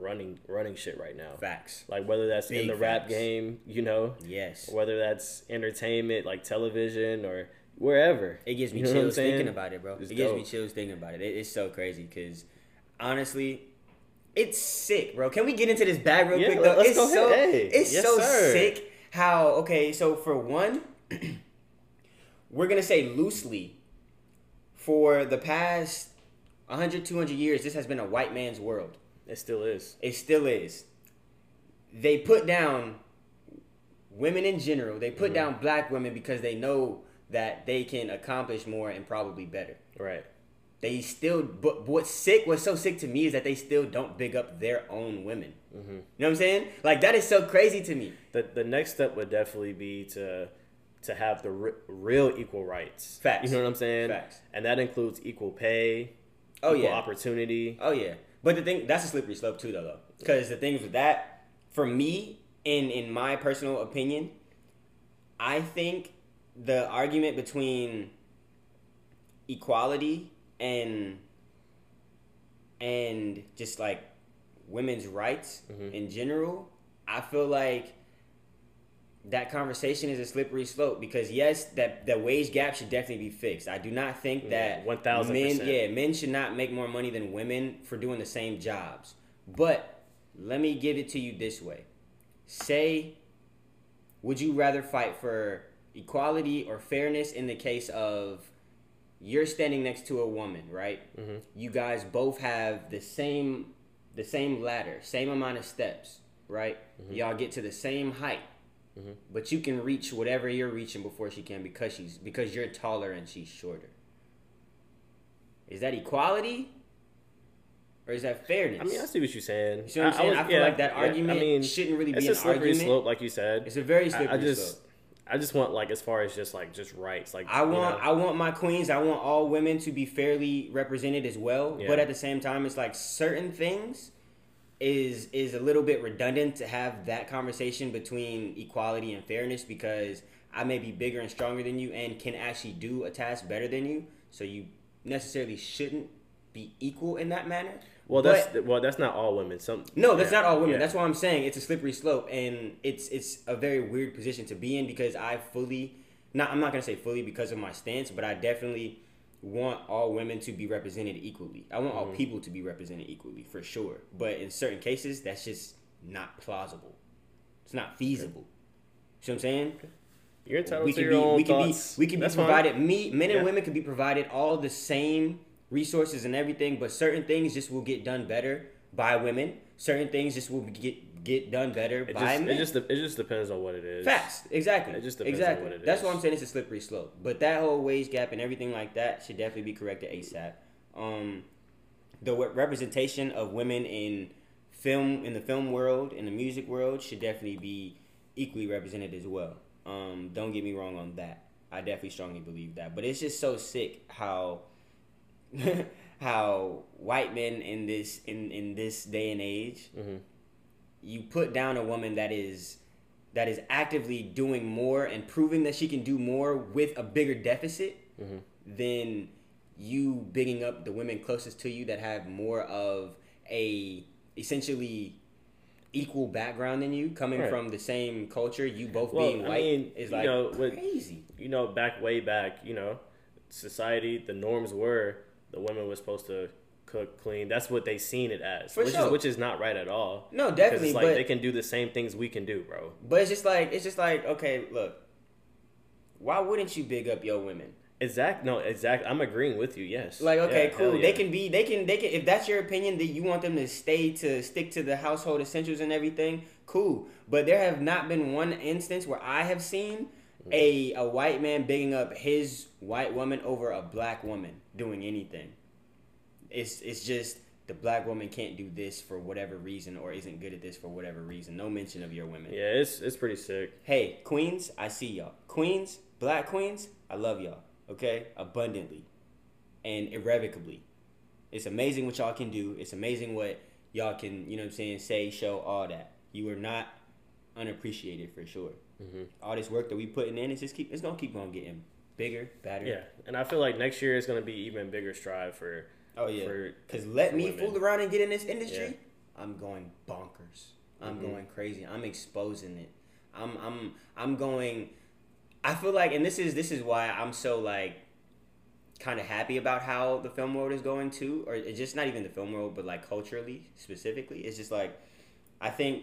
running running shit right now. Facts. Like whether that's in Big the rap game, you know, Yes. whether that's entertainment like television or wherever. It gives me You know chills thinking about it, bro. It's it gives me chills thinking about it. it it's so crazy because honestly, it's sick, bro. Can we get into this bag real Yeah, quick though? let's it's go so ahead. Hey, it's yes, so sir. sick how okay, so for one, we're gonna say loosely, for the past 100, 200 years, this has been a white man's world. It still is. It still is. They put down women in general. They Mm-hmm. put down black women because they know that they can accomplish more and probably better. Right. They still, but what's sick, what's so sick to me is that they still don't big up their own women. Mm-hmm. You know what I'm saying? Like that is so crazy to me. The the next step would definitely be to to have the re- real equal rights. Facts. You know what I'm saying? Facts. And that includes equal pay. Oh, equal yeah. opportunity. Oh yeah, but the thing that's a slippery slope too, though, though, because the things with that, for me, in in my personal opinion, I think the argument between equality and and just like women's rights Mhm. in general, I feel like that conversation is a slippery slope because yes, that the wage gap should definitely be fixed. I do not think that 1000%. men, yeah, men should not make more money than women for doing the same jobs. But let me give it to you this way: say, would you rather fight for equality or fairness in the case of you're standing next to a woman, right? Mhm. You guys both have the same the same ladder, same amount of steps, right? Y'all get to the same height. Mhm. But you can reach whatever you're reaching before she can because she's because you're taller and she's shorter. Is that equality? Or is that fairness? I mean, I see what you're saying. You see what I'm saying? I, feel yeah, like that yeah, argument I mean, shouldn't really be an argument. it's a slippery slope, like you said. It's a very I, slippery I just, slope. I just want like as far as just like just rights, like I you want know, I want my queens, I want all women to be fairly represented as well. Yeah. But at the same time it's like certain things is is a little bit redundant to have that conversation between equality and fairness because I may be bigger and stronger than you and can actually do a task better than you. So you necessarily shouldn't be equal in that manner. Well, But- that's well, that's not all women. Some no, that's yeah, not all women. yeah. That's why I'm saying it's a slippery slope, and it's it's a very weird position to be in because I fully, not I'm not gonna say fully because of my stance, but I definitely want all women to be represented equally. I want all Mm-hmm. people to be represented equally for sure. But in certain cases, that's just not plausible. It's not feasible. See what I'm saying? You're entitled we to can your be own we can be we can be That's fine. provided me men and Yeah. women can be provided all the same resources and everything but certain things just will get done better by women. Certain things just will get get done better It by just, men. it just it just depends on what it is. facts. Exactly. It just depends on what it that's is. why i'm saying it's a slippery slope. But that whole wage gap and everything like that should definitely be corrected asap um the re- representation of women in film in the film world in the music world should definitely be equally represented as well. Um don't get me wrong on that. I definitely strongly believe that. But it's just so sick how how white men in this in in this day and age Mhm. you put down a woman that is that is actively doing more and proving that she can do more with a bigger deficit Mhm. than you bigging up the women closest to you that have more of a essentially equal background than you coming Right. from the same culture you both Well, being I white mean, is you like know, crazy you know, back way back, you know, society, the norms were the women were supposed to cook, clean. That's what they seen it as, For which sure. is which is not right at all. No, definitely it's like but they can do the same things we can do, bro. but it's just like it's just like okay look why wouldn't you big up your women Exact. No, exact. I'm agreeing with you. Yes. Like, okay, Yeah, cool. hell They can be, they can, they can. If that's your opinion that you want them to stay to stick to the household essentials and everything, cool. But there have not been one instance where I have seen a a white man bigging up his white woman over a black woman doing anything. It's it's just the black woman can't do this for whatever reason or isn't good at this for whatever reason. No mention of your women. Yeah, it's it's pretty sick. Hey, queens, I see y'all. Queens, black queens, I love y'all. Okay? Abundantly and irrevocably. It's amazing what y'all can do. It's amazing what y'all can, you know what I'm saying, say, show, all that. You are not unappreciated for sure. Hmm All this work that we putting in, it's just keep it's gonna keep on getting bigger, better. Yeah, and I feel like next year is gonna be even bigger strive for. Oh yeah. For, Cause let me women. fool around and get in this industry, Yeah. I'm going bonkers. I'm Mhm. going crazy. I'm exposing it. I'm I'm I'm going. I feel like, and this is this is why I'm so like kind of happy about how the film world is going too, or it's just not even the film world, but like culturally specifically. It's just like I think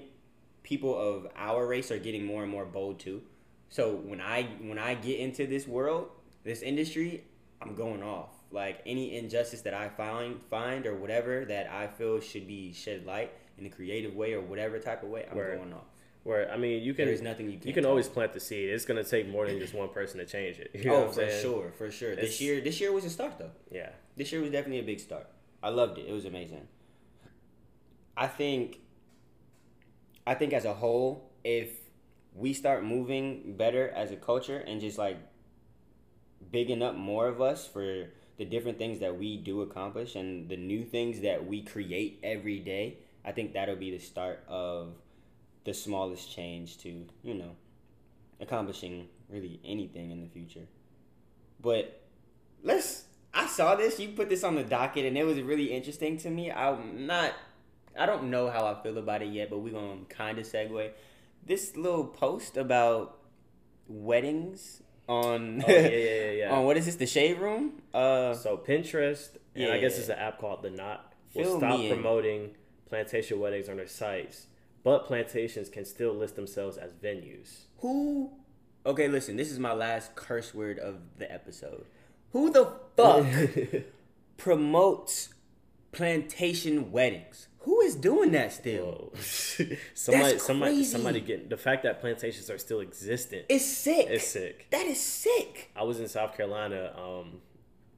people of our race are getting more and more bold too. So when I when I get into this world, this industry, I'm going off. Like any injustice that I find find or whatever that I feel should be shed light in a creative way or whatever type of way, I'm Word. going off. where I mean, you can There is nothing you can. you can always plant the seed. It's gonna take more than just one person to change it. You know oh, for saying? sure, for sure. It's- This year, this year was a start though. Yeah. This year was definitely a big start. I loved it. It was amazing. I think I think as a whole, if we start moving better as a culture and just like bigging up more of us for the different things that we do accomplish and the new things that we create every day, I think that'll be the start of the smallest change to, you know, accomplishing really anything in the future. But let's. I saw this. You put this on the docket, and it was really interesting to me. I'm not. I don't know how I feel about it yet, but we're gonna kind of segue. This little post about weddings on Oh, yeah, yeah, yeah, yeah. on what is this? The shade room. Uh, So Pinterest, and I guess Yeah. it's an app called The Knot, will Fill stop me in. promoting plantation weddings on their sites, but plantations can still list themselves as venues. Who? Okay, listen. This is my last curse word of the episode. Who the fuck promotes plantation weddings? Who is doing that still? Somebody, somebody, somebody getting the fact that plantations are still existent. It's sick. It's sick. That is sick. I was in South Carolina. Um,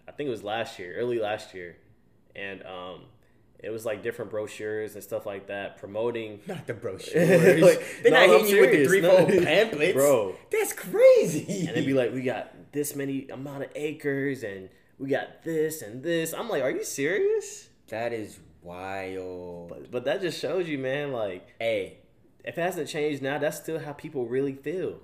I think it was last year, early last year, and um, it was like different brochures and stuff like that promoting. Not the brochures. Like, They're no, not I'm hitting you with the serious. threefold No. pamphlets, Bro. That's crazy. and they'd be like, "We got this many amount of acres, and we got this and this." I'm like, "Are you serious?" that is wild. But but that just shows you, man. Like, hey, if it hasn't changed now, that's still how people really feel.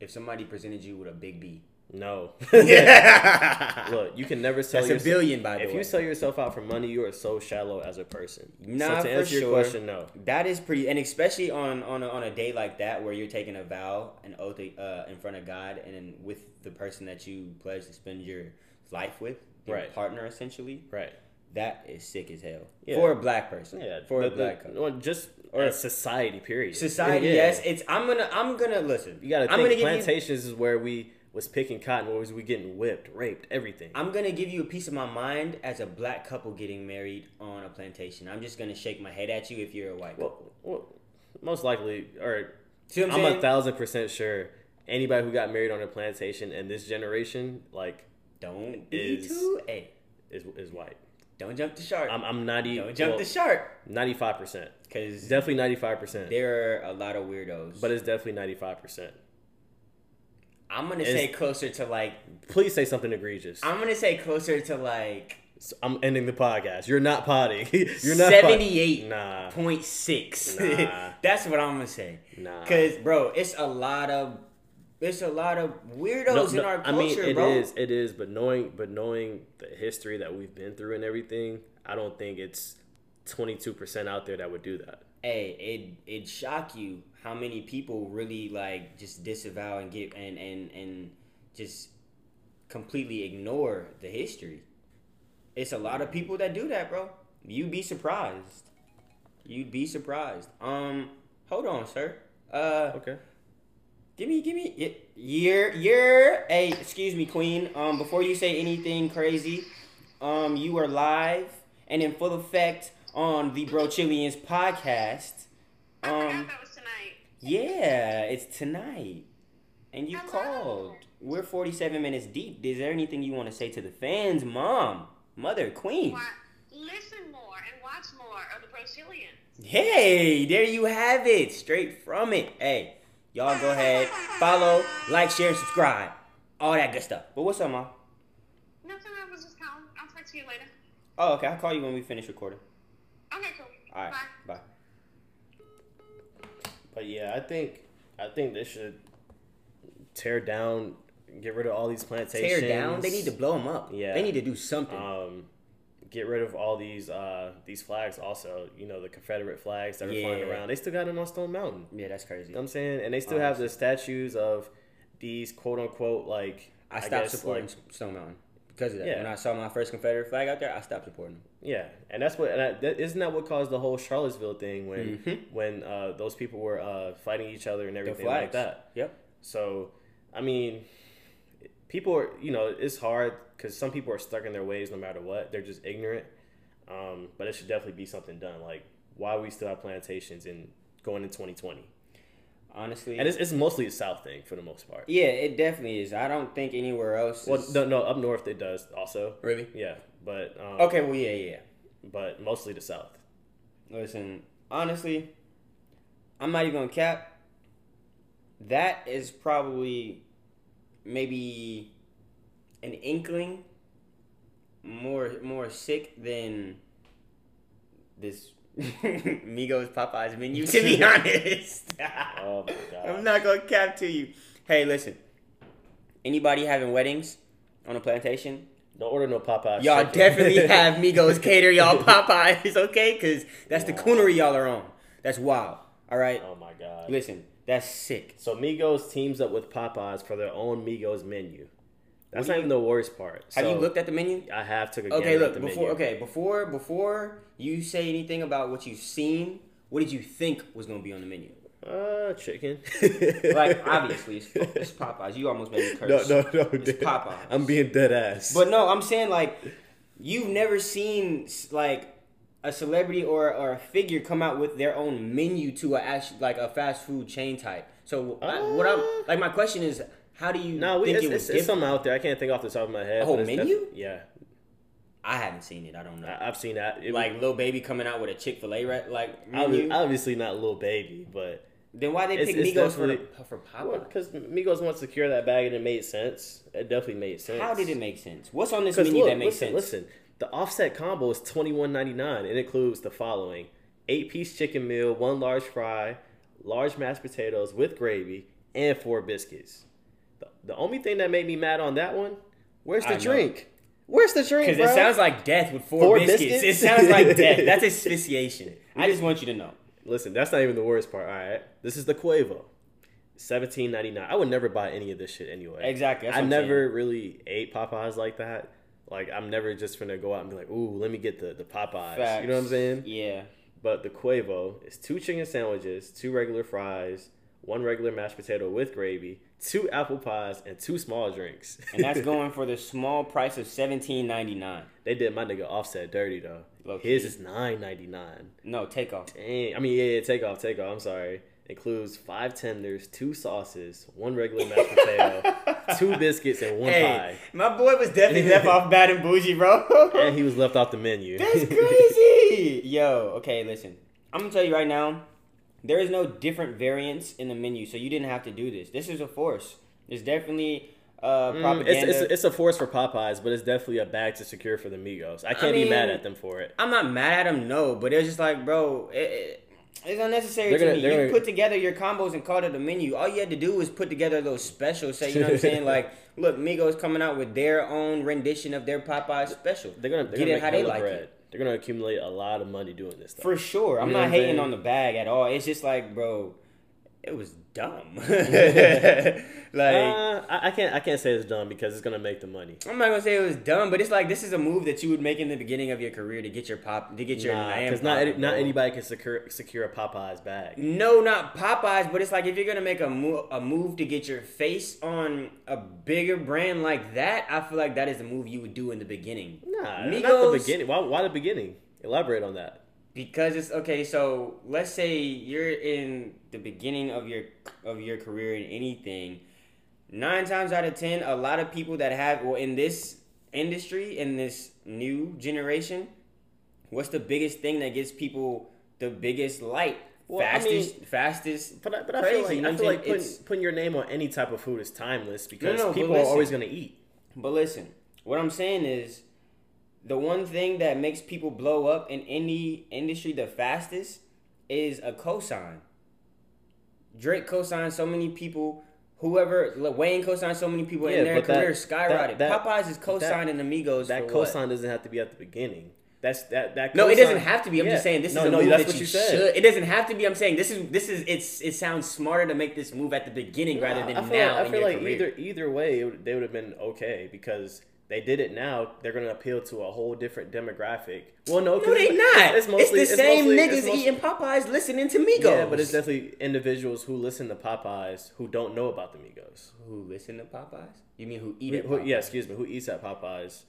if somebody presented you with a big B, No. yeah, Look, you can never sell that's a billion by the If way. If you sell yourself out for money, you are so shallow as a person. Nah, so to for answer your sure. question, no. That is pretty, and especially on on a, on a day like that where you're taking a vow, an oath uh, in front of God, and then with the person that you pledge to spend your life with, your Right. partner essentially. Right. That is sick as hell Yeah. for a black person. Yeah. for the- a black couple. well, just Or- society. Period. society. Yeah. Yes, it's. I'm gonna. I'm gonna listen. You got to I'm think gonna give you. plantations is where we was picking cotton, where was we getting whipped, raped, everything. I'm gonna give you a piece of my mind as a black couple getting married on a plantation. I'm just gonna shake my head at you if you're a white couple. well, well, most likely, or I'm, I'm a thousand percent sure anybody who got married on a plantation in this generation, like, Don't be too. Hey, is is white. Don't jump the shark. I'm I'm ninety. don't jump the shark. Ninety five percent. Because Definitely ninety five percent. there are a lot of weirdos. But it's definitely ninety five percent. I'm gonna It's- say closer to like. Please say something egregious. I'm, I'm gonna say closer to like So I'm ending the podcast. You're not potty. You're not seventy-eight Nah. point six. Nah. That's what I'm gonna say. Nah. Cause bro, it's a lot of it's a lot of weirdos No, in no, our I culture, mean, it bro. is, it is, but knowing, but knowing the history that we've been through and everything, I don't think it's twenty two percent out there that would do that. Hey, it it shock you how many people really like just disavow and get and and and just completely ignore the history. It's a lot of people that do that, bro. You'd be surprised. You'd be surprised. Um, hold on, sir. Uh, Okay. Give me, give me, year, year. Hey, excuse me, Queen. Um, before you say anything crazy, um, you are live and in full effect on the Bro Chileans podcast. I forgot Um, that was tonight. yeah, it's tonight, and you called. We're forty-seven minutes deep. Is there anything you want to say to the fans, Mom, Mother, Queen? Listen more and watch more of the Brazilians. Hey, there you have it, straight from it. Hey, y'all go ahead, follow, like, share, and subscribe, all that good stuff. But what's up, Mom? Nothing, I was just calling. I'll talk to you later. Oh, okay. I'll call you when we finish recording. Okay, cool. All right. Bye. Bye. But yeah, I think I think they should tear down, get rid of all these plantations. Tear down. They need to blow them up. Yeah. They need to do something. um, get rid of all these uh, these flags. Also, you know the Confederate flags that are flying around. They still got them on Stone Mountain. yeah, that's crazy. You know what I'm saying, and they still have the statues of these quote unquote like I stopped guess, supporting like- Stone Mountain because of that. Yeah. When I saw my first Confederate flag out there, I stopped supporting them. Yeah, and that's what and I, that, isn't that what caused the whole Charlottesville thing when Mhm. when uh, those people were uh, fighting each other and everything like that. Yep. So, I mean, people are you know it's hard because some people are stuck in their ways no matter what. They're just ignorant. Um, but it should definitely be something done. Like why we still have plantations and going in 2020, Honestly. and it's, it's mostly a South thing for the most part. yeah, it definitely is. I don't think anywhere else. Well, no, no, up north it does also. Really? Yeah, but um, Okay. Well, yeah, yeah. but mostly the South. Listen, honestly, I'm not even gonna cap. That is probably maybe an inkling more more sick than this Migos Popeyes menu. To be honest, Oh my god. I'm not gonna cap to you. Hey, listen. Anybody having weddings on a plantation? Don't order no Popeyes. Y'all chicken. definitely have Migos cater y'all Popeyes, okay? Because that's the coonery y'all are on. That's wild. All right? oh my god. Listen, that's sick. So Migos teams up with Popeyes for their own Migos menu. That's not even the worst part. Have you looked at the menu? I have took a Okay, look, at the before menu. okay, before before you say anything about what you've seen, what did you think was gonna be on the menu? Uh, chicken. Like obviously it's, it's Popeyes. You almost made me curse. No, no, no. It's. Popeyes. I'm being dead ass. But no, I'm saying like you've never seen like a celebrity or, or a figure come out with their own menu to a like a fast food chain type. So I- what I'm uh. like my question is how do you no, we, think it's, it was it's, it's something out there. I can't think off the top of my head. A whole menu? yeah, I haven't seen it. I don't know. I, I've seen that. It, like Lil Baby coming out with a Chick Fil A re- like menu. obviously not Lil Baby, but then why they it's- pick it's Migos for the, for because Migos wants to secure that bag and it made sense. It definitely made sense. How did it make sense? What's on this menu look, that makes listen, sense? listen. The offset combo is twenty one ninety nine. It includes the following: eight piece chicken meal, one large fry, large mashed potatoes with gravy, and four biscuits. The, the only thing that made me mad on that one, where's I the know. drink? Where's the drink? Because it sounds like death with four, Four biscuits. biscuits? It sounds like death. That's asphyxiation. I just want you to know. Listen, that's not even the worst part. All right, this is the Quavo, seventeen ninety nine. I would never buy any of this shit anyway. Exactly, I never really ate Popeyes like that. Like I'm never just gonna go out and be like, ooh, let me get the the Popeyes. You know what I'm saying? Yeah. But the Quavo is two chicken sandwiches, two regular fries, one regular mashed potato with gravy, two apple pies, and two small drinks. And that's going for the small price of seventeen ninety nine. they did my nigga offset dirty though. Low His key. is nine ninety nine. No, Takeoff. Dang. I mean, yeah, yeah, Takeoff, take off. I'm sorry. Includes five tenders, two sauces, one regular mashed potato, two biscuits, and one Hey, my boy was definitely left off bad and bougie, bro. And he was left off the menu. That's crazy. Yo, okay, listen. I'm gonna tell you right now, there is no different variants in the menu, so you didn't have to do this. This is a force. It's definitely uh, Mm, propaganda. it's, it's, it's a force for Popeyes, but it's definitely a bag to secure for the Migos. I can't be mad at them for it. I'm not mad at them, no, but it's just like, bro, it, it, it's unnecessary They're to gonna- me. You gonna- put together your combos and called it a menu. All you had to do was put together those specials. Say, you know what I'm saying? Like, look, Migos coming out with their own rendition of their Popeye special. They're gonna, they're Get gonna it how they like bread. it. They're gonna accumulate a lot of money doing this stuff. For sure. I'm You know not hating saying? on the bag at all. It's just like, bro, it was dumb. like, Uh, I, I can't I can't say it's dumb because it's gonna make the money. I'm not gonna say it was dumb, but it's like this is a move that you would make in the beginning of your career to get your pop, to get your name because not any- not anybody can secure secure a Popeyes bag. No, not Popeyes, but it's like if you're gonna make a move, a move to get your face on a bigger brand like that, I feel like that is a move you would do in the beginning. Nah, not the beginning. Why, why the beginning? Elaborate on that. Because it's okay. So let's say you're in the beginning of your of your career in anything. Nine times out of ten, a lot of people that have well in this industry in this new generation, what's the biggest thing that gets people the biggest light? Well, I fastest, fastest. But I, but I Crazy, feel like, you know I feel like putting, putting your name on any type of food is timeless because no, but people are always gonna eat. But listen, what I'm saying is the one thing that makes people blow up in any industry the fastest is a cosign. Drake cosigned so many people. Whoever Wayne cosigned so many people Yeah, in their but that- career skyrocketed. that- that- Popeyes is cosigning Amigos. That for what? cosign doesn't have to be at the beginning. That's that that. No, it doesn't have to be. I'm Yeah. just saying this no, is a no, move that's that what you, you said. should. It doesn't have to be. I'm saying this is this is it's it sounds smarter to make this move at the beginning rather than I feel now Like, I feel like career. either either way, it would, they would have been okay because they did it now. They're gonna appeal to a whole different demographic. Well, no, no, they not. It's, mostly the same mostly- niggas mostly- eating Popeyes listening to Migos. Yeah, but it's definitely individuals who listen to Popeyes who don't know about the Migos. Who listen to Popeyes? You mean who eat Who, at who- yeah, excuse me. Who eats at Popeyes?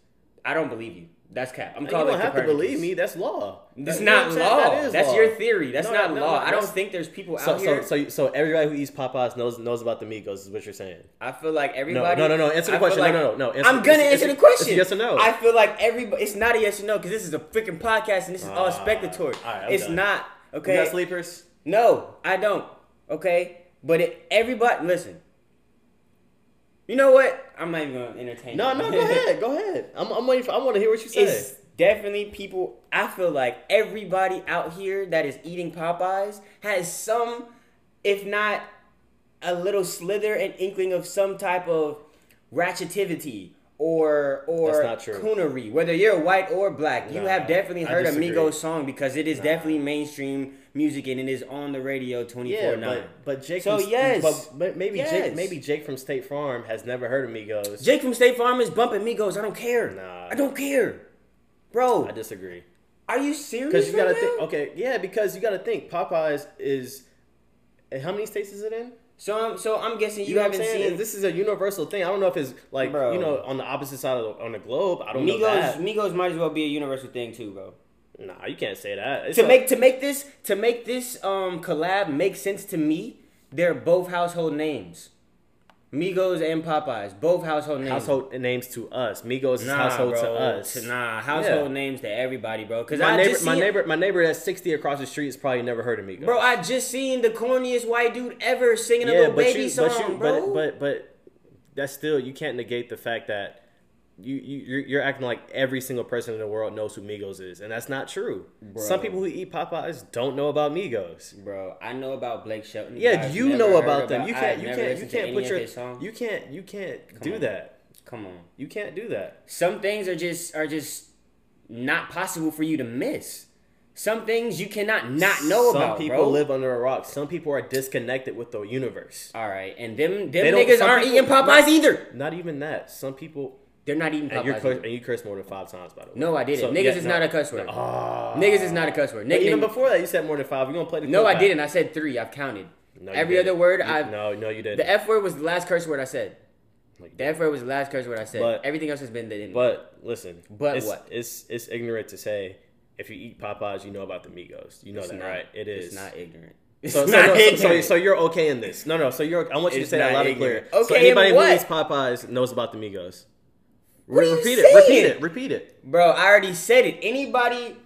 I don't believe you. That's cap. I'm You don't have to believe me. That's law. It's That- not what I'm saying? law. That is That's law. your theory. That's No, not no, law. no, I don't think there's people So, out so, here. so, so everybody who eats Popeyes knows knows about the Migos. Is what you're saying? I feel like everybody. no, no, no. Answer the I question. like- no, no, no, no. Answer, I'm gonna it's- answer it's- the question. Yes or no. I feel like everybody. It's not a yes or no because this is a freaking podcast and this is all Ah, spectatory. all right, it's done. not You okay. got sleepers? No, I don't. Okay, but it, everybody listen. You know what? I'm not even gonna entertain. No, you. no. Go ahead. Go ahead. I'm, I'm waiting. For, I want to hear what you say. It's definitely people. I feel like everybody out here that is eating Popeyes has some, if not a little slither and inkling of some type of ratchetivity or or coonery, whether you're white or black, you have definitely heard a. Migos song because it is definitely mainstream music and it is on the radio twenty four yeah, nine. but but Jake. So, from, yes. but, maybe Yes. Jake maybe Jake from State Farm has never heard of Migos. Jake from State Farm is bumping Migos. I don't care. Nah. I don't care, bro. I disagree. Are you serious? Because you gotta right think. Okay, yeah, because you gotta think. Popeyes is. How many states is it in? So I'm so I'm guessing you, You know haven't seen This is a universal thing. I don't know if it's like Bro. you know on the opposite side of the, on the globe. I don't know Migos. that. Migos might as well be a universal thing too, bro. Nah, you can't say that. It's to a- make to make this to make this um collab make sense to me, they're both household names. Migos and Popeyes, both household names. household names to us. Migos is nah, household bro, to us. nah, household Yeah. names to everybody, bro. Because My I neighbor, my neighbor, my neighbor that's sixty across the street has probably never heard of Migos. bro. I just seen the corniest white dude ever singing a Lil Baby you, song, but you, bro. but but but that's still you can't negate the fact that you you you're, you're acting like every single person in the world knows who Migos is, and that's not true. Some people who eat Popeyes don't know about Migos. bro, I know about Blake Shelton. Yeah, I've you know about them. You can't you can't you can't put your you can't you can't do on. that. Come on. You can't do that. some things are just are just not possible for you to miss. Some things you cannot not know Some about, people bro. live under a rock. Some people are disconnected with the universe. All right, and them them niggas aren't people- eating Popeyes either. Not even that. Some people They're not eating and you Popeyes. curse, either. and you curse more than five times by the way. No, I didn't. So, niggas yeah, is no. not a cuss word. Niggas is not a cuss word. Nick, even before that, you said more than five. We're gonna play the. no, I didn't. I said three. I've counted. No, Every didn't. other word You- I've- No, no, you didn't. The F word was the last curse word I said. You The. F word was the last curse word I said. But- Everything else has been the. But listen. But it's, what? It's it's ignorant to say if you eat Popeyes, you know about the Migos. You know It's that, not. right? It is. It's not ignorant. So, so, no, so, so, so you're okay in this? No, no. So you're. I want you It's to say that loud and clear. ignorant. so anybody who eats Popeyes knows about the Migos. What are you repeat it. Repeat it. Repeat it. Bro, I already said it. Anybody,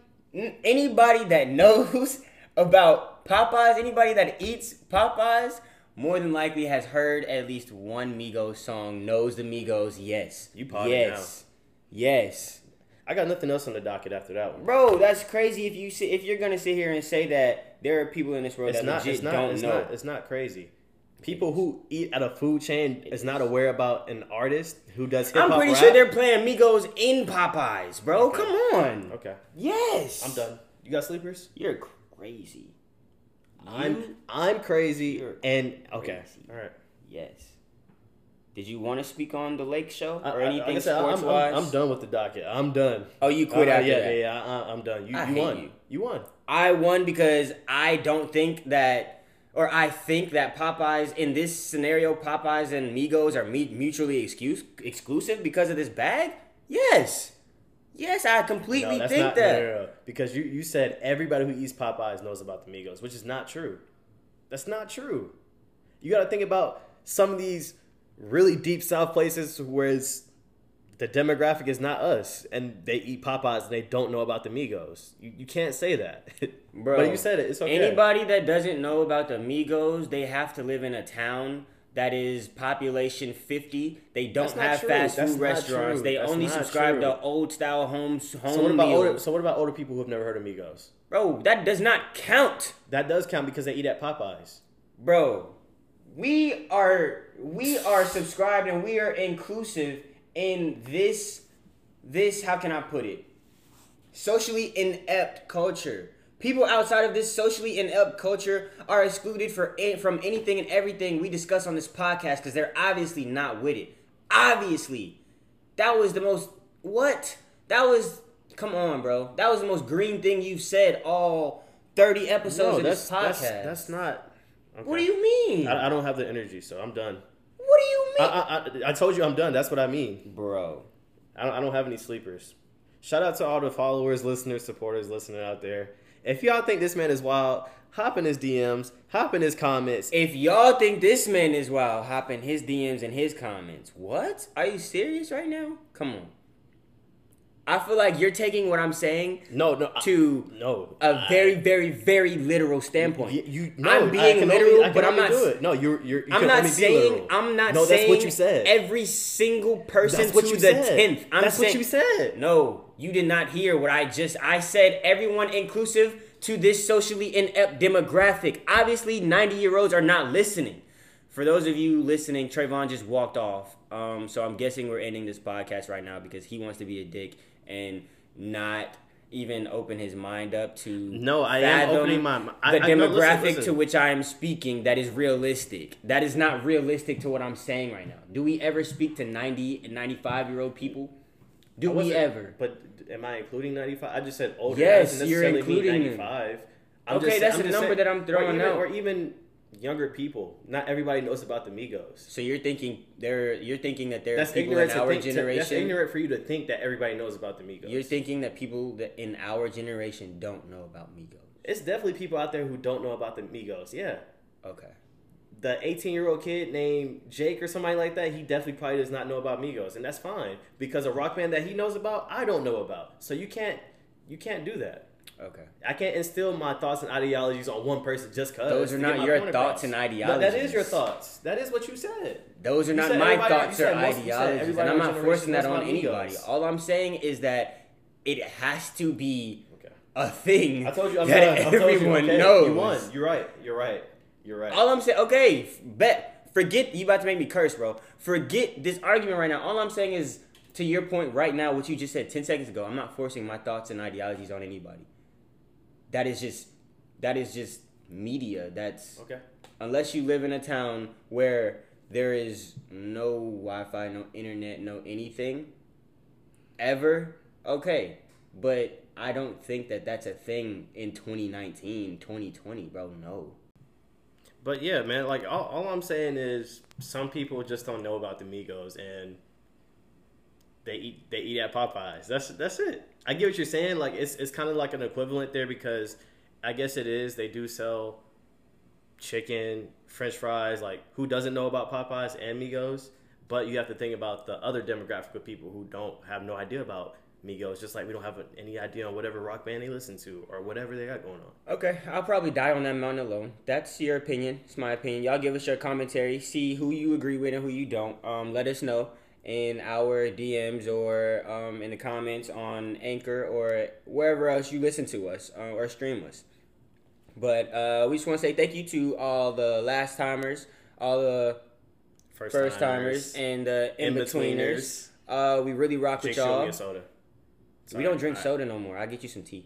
anybody that knows about Popeyes, anybody that eats Popeyes, more than likely has heard at least one Migos song, knows the Migos. Yes, You potted yes, yes, I got nothing else on the docket after that one. bro. That's crazy. If you sit, if you're gonna sit here and say that there are people in this world It's that not. legit It's not. don't It's know, not. It's not crazy. People who eat at a food chain is not aware about an artist who does hip hop. I'm pretty rap. sure they're playing Migos in Popeyes, bro. Okay. Come on. Okay, Yes, I'm done. You got sleepers? You're crazy. I'm You- I'm crazy You're and okay. crazy. All right. Yes. Did you want to speak on the Lake Show I- or I- anything like I said, I'm, sports I'm, wise? I'm done with the docket. I'm done. Oh, you quit Uh, after yeah, that. yeah, yeah. I, I'm done. You, I you hate won. you. You won. I won because I don't think that, or I think that Popeyes in this scenario, Popeyes and Migos are mutually excuse- exclusive because of this bag. Yes, yes, I completely No, think not that. no, no. because you you said everybody who eats Popeyes knows about the Migos, which is not true. That's not true. You got to think about some of these really deep South places where it's, the demographic is not us, and they eat Popeyes and they don't know about the Migos. You, you can't say that, Bro, But you said it. It's okay. Anybody that doesn't know about the Migos, they have to live in a town that is population 50. They don't have true. fast That's food restaurants. true. They That's only subscribe true. to old style homes home So what about meals. older? So what about older people who have never heard of Migos? Bro, that does not count. That does count because they eat at Popeyes. Bro, we are we are subscribed and we are inclusive in this this how can I put it? Socially inept culture. People outside of this socially inept culture are excluded for from anything and everything we discuss on this podcast because they're obviously not with it. Obviously, that was the most what? That was come on, bro. That was the most green thing you've said all thirty episodes of that's, this podcast. that's that's not. okay. What do you mean? I, I don't have the energy, so I'm done. what do you I, I, I, told you I'm done. That's what I mean. bro? I don't, I don't have any sleepers. Shout out to all the followers, listeners, supporters listening out there. If y'all think this man is wild, hop in his DMs, hop in his comments. If y'all think this man is wild, hop in his DMs and his comments. What? Are you serious right now? Come on. I feel like you're taking what I'm saying No, no, I- to no. a very, very, very literal standpoint. You, you no, I'm being literal, only, but I'm not. No, you're you're. You I'm not saying. I'm not No, saying. that's what you said. Every single person That's what to you the said. tenth. That's what you said. No, you did not hear what I just. I said everyone inclusive to this socially inept demographic. Obviously, 90 year olds are not listening. for those of you listening, Trayvon just walked off. Um, so I'm guessing we're ending this podcast right now because he wants to be a dick and not even open his mind up to No, I am opening my- I- the I- no, listen, demographic listen. to which I am speaking that is realistic. That is not realistic to what I'm saying right now. Do we ever speak to 90 and 95 year old people? Do we ever? But am I including 95? I just said older. Yes, you're including them. 95. Okay, that's I'm a number saying- that I'm throwing or even, out. Or even younger people. Not everybody knows about the Migos. So you're thinking there? You're thinking that there That's people in our think. to- that's ignorant for you to think that everybody knows about the Migos. You're thinking that people that in our generation don't know about Migos. it's definitely people out there who don't know about the Migos. Yeah. Okay. the 18 year old kid named Jake or somebody like that, he definitely probably does not know about Migos, and that's fine because a rock band that he knows about, I don't know about. So you can't you can't do that. Okay. I can't instill my thoughts and ideologies on one person just cause. Those are not your thoughts across. and ideologies. No, that is your thoughts. That is what you said. Those are You not my thoughts or said most- you said ideologies, and I'm not forcing that on anybody. Migos. All I'm saying is that it has to be Okay. a thing I told you. I'm that done. I told you, everyone okay, knows. You won. You're right. You're right. You're right. All I'm saying, okay, bet. Forget you about to make me curse, bro. Forget this argument right now. All I'm saying is, to your point right now, what you just said ten seconds ago. I'm not forcing my thoughts and ideologies on anybody. That is just, that is just media. That's okay. unless you live in a town where there is no Wi-Fi, no internet, no anything, ever. Okay, but I don't think that that's a thing in 2019, 2020, bro. No. But yeah, man, like all, all I'm saying is some people just don't know about the Migos and they eat they eat at Popeyes. That's that's it. I get what you're saying. Like it's it's kind of like an equivalent there because I guess it is. They do sell chicken, French fries. Like who doesn't know about Popeyes and Migos? But you have to think about the other demographic of people who don't have no idea about Migos. Just like we don't have any idea on whatever rock band they listen to or whatever they got going on. Okay, I'll probably die on that mountain alone. That's your opinion. It's my opinion. Y'all give us your commentary. See who you agree with and who you don't. Um, let us know in our DMs or um, in the comments on Anchor or wherever else you listen to us uh, or stream us. But uh, we just want to say thank you to all the last timers, all the first timers, and the in betweeners. Uh, we really rock with Jake, me y'all. a soda. We don't drink Alright. soda no more. I'll get you some tea.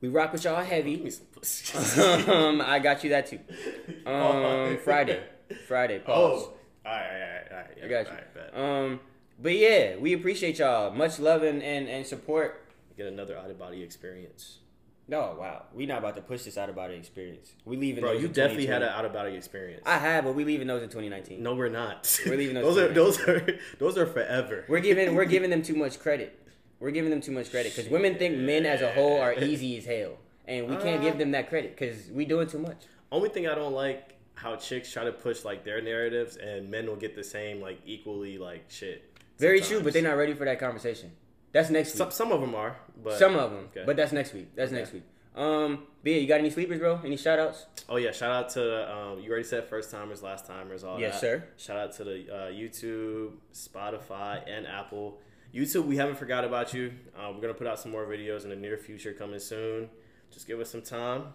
We rock with y'all Give heavy. me some pussy. um, I got you that too. Um, Friday, Friday. Pause. Oh, all right, all right, all right. Yeah, I got you. Right. Um, but yeah, we appreciate y'all. Much love and, and, and support. Get another out of body experience, No, wow, we not about to push this out about an experience. We leaving. bro. those You in definitely had 2020. an out of body experience. I have, but we leaving those in 2019. no, we're not. We're leaving those those are those are those are forever. We're giving we're giving them too much credit. We're giving them too much credit because women think men as a whole are easy as hell, and we can't give them that credit because we doing too much. Only thing I don't like how chicks try to push like their narratives and men will get the same like equally like shit. Very sometimes. true, but they're not ready for that conversation. That's next week. Some, some of them are, but Some of them, Okay. but that's next week. That's Okay. next week. Um, but yeah, you got any sleepers, bro? Any shout outs? Oh yeah, shout out to um, you already said first timers, last timers, all Yes, that. sir. Shout out to the uh, YouTube, Spotify, and Apple. YouTube, we haven't forgot about you. Uh, we're gonna put out some more videos in the near future, coming soon. Just give us some time.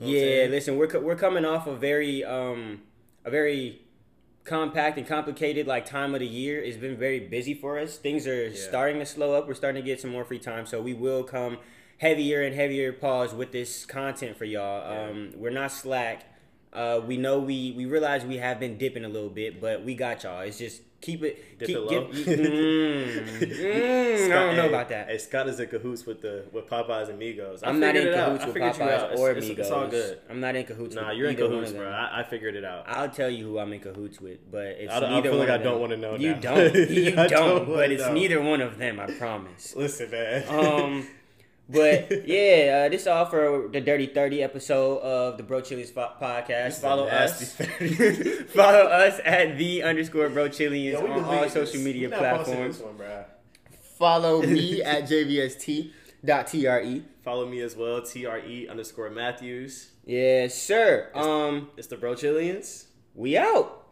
You know what I'm Yeah, listen, we're we're coming off a very um a very compact and complicated like time of the year. It's been very busy for us. Things are starting to slow up. We're starting to get some more free time, so we will come heavier and heavier pause with this content for y'all. Yeah. Um, we're not slack. Uh, we know we we realize we have been dipping a little bit, but we got y'all. It's just keep it Dip keep it low? give- mm, mm, I don't know about that. Hey, Scott is in cahoots with the with Popeyes and Migos. I I'm not in cahoots with Popeyes or it's, Migos. it's, all good. I'm not in cahoots. Nah, you're in cahoots, bro. I, I figured it out. I'll tell you who I'm in cahoots with, but it's I don't- I feel one like of I don't wanna know You now. don't. You don't. don't but it's know. neither one of them. I promise. Listen, man. Um, but yeah, uh, this is all for the Dirty Thirty episode of the Bro Chilians fo- podcast. This is a Follow us. Follow us at the underscore Bro Chilians Yo, on all deleted social media We not posting platforms. This one, bruh. Follow me at jvst.tre. Follow me as well, TRE underscore Matthews. Yes, sir. Um, It's the Bro Chillians. we out.